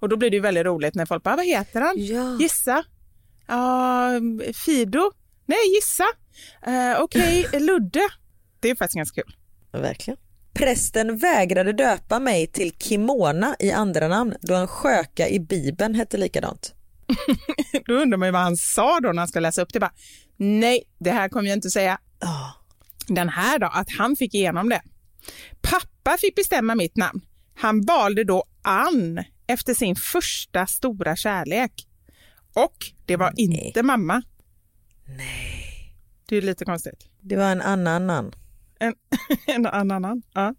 Och då blir det ju väldigt roligt när folk bara, vad heter han? Ja. Gissa? Ja, Fido? Nej, Gissa. Uh, Okej, Ludde. Det är faktiskt ganska kul. Verkligen. Prästen vägrade döpa mig till Kimona i andra namn då en sköka i bibeln hette likadant. Då undrar man ju vad han sa då när han ska läsa upp det. Bara, Nej, det här kommer jag inte säga. Oh. Den här då, att han fick igenom det. Pappa fick bestämma mitt namn. Han valde då Ann efter sin första stora kärlek. Och det var Nej. inte mamma. Nej. Det är lite konstigt. Det var en annan namn. En, en annan Ann. Ja.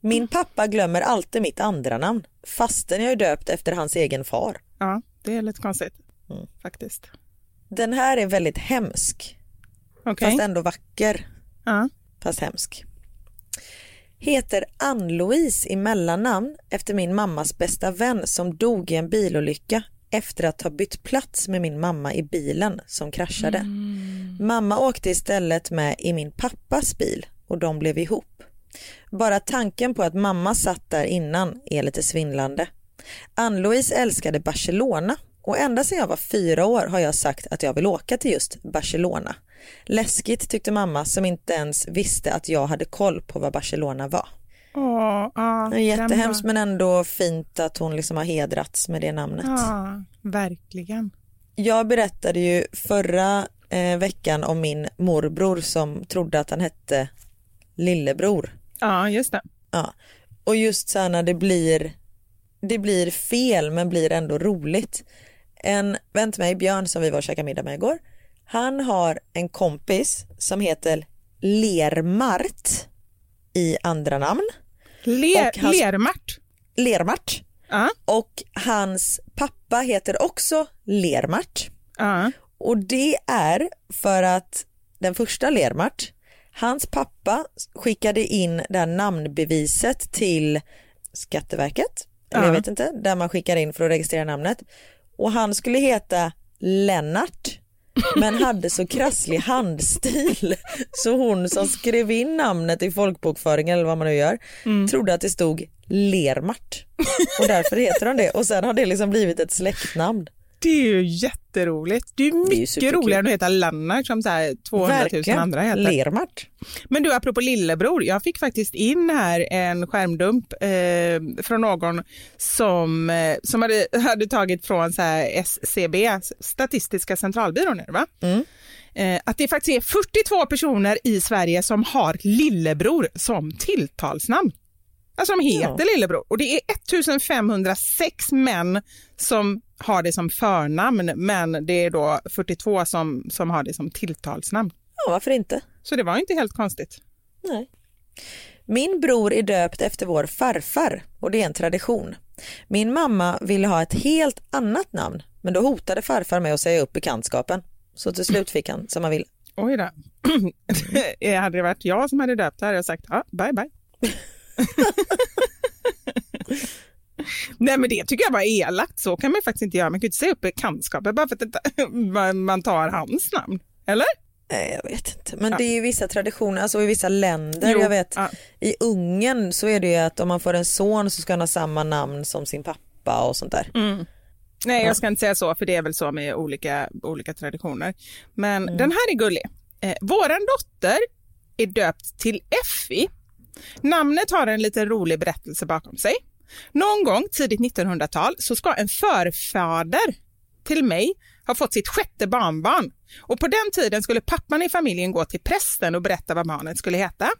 Min pappa glömmer alltid mitt andra namn fastän jag är döpt efter hans egen far. ja, det är lite konstigt Mm. faktiskt. Den här är väldigt hemsk Okej. fast ändå vacker Ja. fast hemsk. Heter Ann-Louise i mellannamn efter min mammas bästa vän som dog i en bilolycka efter att ha bytt plats med min mamma i bilen som kraschade. Mamma åkte istället med i min pappas bil och de blev ihop. Bara tanken på att mamma satt där innan är lite svindlande. Ann-Louise älskade Barcelona och ända sedan jag var fyra år har jag sagt att jag vill åka till just Barcelona. Läskigt tyckte mamma som inte ens visste att jag hade koll på vad Barcelona var. Åh, den jättehemskt var- men ändå fint att hon liksom har hedrats med det namnet. Ja, verkligen. Jag berättade ju förra eh, veckan om min morbror som trodde att han hette lillebror. Ja, just det. Ja. Och just så här när det blir, det blir fel men blir ändå roligt. En vän till mig, Björn, som vi var och käkade middag med igår, han har en kompis som heter Lermart i andra namn. Le- hans- Lermart. Lermart. Ja, Och hans pappa heter också Lermart. ja. Och det är för att den första Lermart, hans pappa skickade in det här namnbeviset till Skatteverket, eller jag Ja. vet inte, där man skickar in för att registrera namnet. Och han skulle heta Lennart, men hade så krasslig handstil så hon som skrev in namnet i folkbokföringen eller vad man nu gör trodde att det stod Lermart. Och därför heter de det. Och sen har det liksom blivit ett släktnamn. Det är ju jätteroligt. Det är ju Det är mycket roligare än att heta Lennart som så här 200 000 andra heter. Lermart. Men du, apropå lillebror, jag fick faktiskt in här en skärmdump eh, från någon som, eh, som hade, hade tagit från så här SCB, Statistiska centralbyrån, va? Mm. Eh, att det faktiskt är 42 personer i Sverige som har lillebror som tilltalsnamn. Alltså de heter lillebror och det är 1506 män som har det som förnamn men det är då 42 som, som har det som tilltalsnamn. Ja, varför inte? Så det var inte helt konstigt. Nej. Min bror är döpt efter vår farfar och det är en tradition. Min mamma ville ha ett helt annat namn men då hotade farfar med att säga upp bekantskapen. Så till slut fick han som han ville. Oj då. hade det varit jag som hade döpt hade jag sagt ja, bye bye. Nej men det tycker jag var elakt. Så kan man ju faktiskt inte göra. Man kan ju inte säga upp bekantskapen bara för att man- tar hans namn. Eller? Nej, jag vet inte. Men det är ju vissa traditioner, alltså i vissa länder. Jo, jag vet ja. i Ungern så är det ju att om man får en son så ska han ha samma namn som sin pappa och sånt där. Nej, jag ska inte säga så, för det är väl så med olika, olika traditioner. Men den här är gullig. Eh, våran dotter är döpt till Effie. Namnet har en lite rolig berättelse bakom sig. Någon gång tidigt 1900-tal så ska en förfader till mig ha fått sitt sjätte barnbarn. Och på den tiden skulle pappan i familjen gå till prästen och berätta vad barnet skulle heta.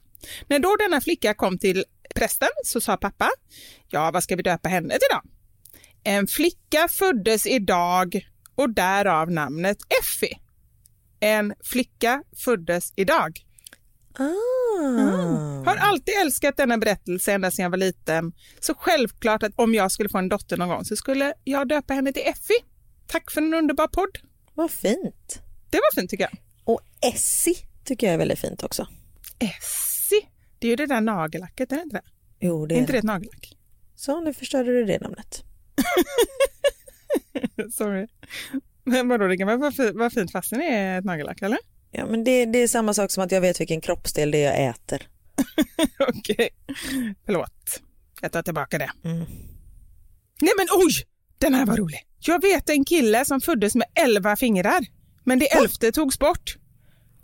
När då denna flicka kom till prästen så sa pappa, ja vad ska vi döpa henne till då? En flicka föddes idag och därav namnet Effie. En flicka föddes idag. Ah. Har alltid älskat denna berättelse ända sedan jag var liten. Så självklart att om jag skulle få en dotter någon gång så skulle jag döpa henne till Effie. Tack för en underbar podd. Vad fint. Det var fint tycker jag. Och Essie tycker jag är väldigt fint också. Essie, det är ju det där nagellacket, är det inte det? Jo, det Är är inte det ett nagellack? Så nu förstörde du det namnet. Sorry. Men vadå, det kan vara fint, vara fint fast det är ett nagellack eller? Ja men det, det är samma sak som att jag vet vilken kroppsdel det är jag äter. Okej, förlåt. Jag tar tillbaka det. Mm. Nej men oj! Den här var rolig. Jag vet en kille som föddes med elva fingrar, men det elfte togs bort.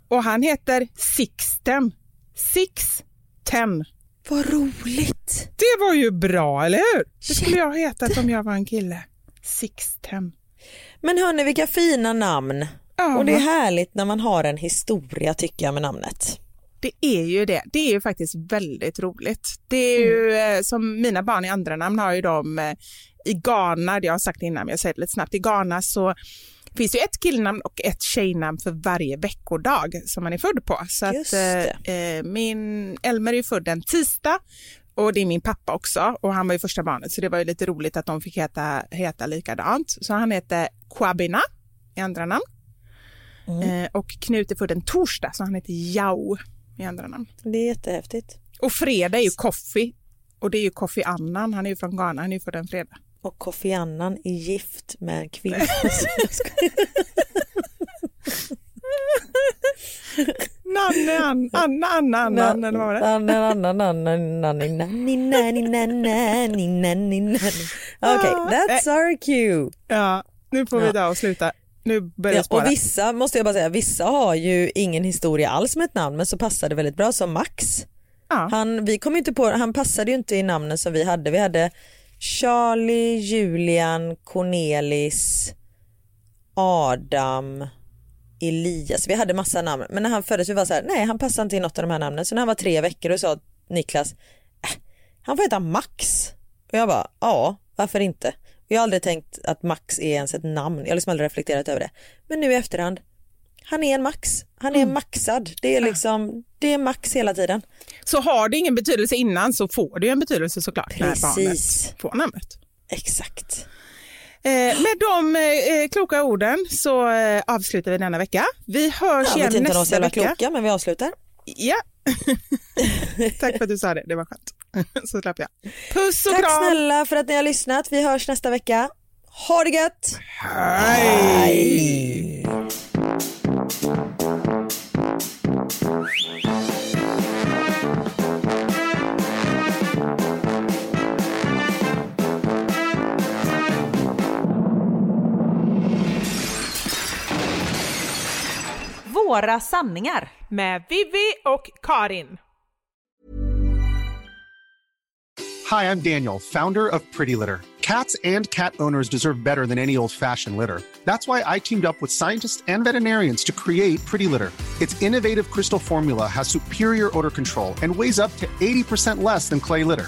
Och han heter Sixten. Six ten. Vad roligt! Det var ju bra, eller hur? Det skulle jag ha hetat om jag var en kille. Sixten. Men hörni vilka fina namn. Ja, Och det är härligt när man har en historia tycker jag med namnet. Det är ju det. Det är ju faktiskt väldigt roligt. Det är ju eh, som mina barn i andra namn har ju de eh, i Ghana, det har jag sagt innan men jag säger det lite snabbt, i Ghana så finns det ett killnamn och ett tjejnamn för varje veckodag som man är född på. Så att, eh, eh, min Elmer är född en tisdag och det är min pappa också och han var ju första barnet så det var ju lite roligt att de fick heta, heta likadant. Så han heter Kwabina i andra namn. Eh, och Knut är född en torsdag så han heter Jao i andra namn. Det är jättehäftigt. Och fredag är ju Kofi och det är ju Kofi Annan, han är ju från Ghana, han är ju född en fredag. Och Kofi Annan är gift med en kvinna. Nanne, Ann, Anna, Anna, Annan, eller vad var det? Anna, Anna, Anna, nanni, nanni, nanni, nanni, nanni, nanni. Okej, that's our cue. Ja, nu får vi ta och sluta. Nu börjar Ja, jag spara. och vissa, måste jag bara säga, vissa har ju ingen historia alls med ett namn men så passar det väldigt bra som Max. Ja. Han, vi kom inte på, han passade ju inte i namnen som vi hade. Vi hade Charlie, Julian, Cornelis, Adam, Elias. Vi hade massa namn men när han föddes vi var så här, nej han passar inte i något av de här namnen. Så när han var tre veckor och sa Niklas, äh, han får heta Max. Och jag bara, ja varför inte? Jag har aldrig tänkt att Max är ens ett namn, jag har liksom aldrig reflekterat över det. Men nu i efterhand, han är en Max, han är maxad. Det är liksom, det är Max hela tiden. Så har det ingen betydelse innan så får det ju en betydelse såklart när Precis. barnet får namnet. Exakt. Eh, med de eh, kloka orden så eh, avslutar vi denna vecka. Vi hörs vet igen inte om de är så nästa vecka. kloka men vi avslutar. Ja. Tack för att du sa det, det var skönt. så slapp jag. Puss och Tack kram! snälla för att ni har lyssnat. Vi hörs nästa vecka. Ha det gött! Hej! Våra sanningar. Med Vivi och Karin. Hi, I'm Daniel, founder of Pretty Litter. Cats and cat owners deserve better than any old fashioned litter. That's why I teamed up with scientists and veterinarians to create Pretty Litter. Its innovative crystal formula has superior odor control and weighs up to 80% less than clay litter.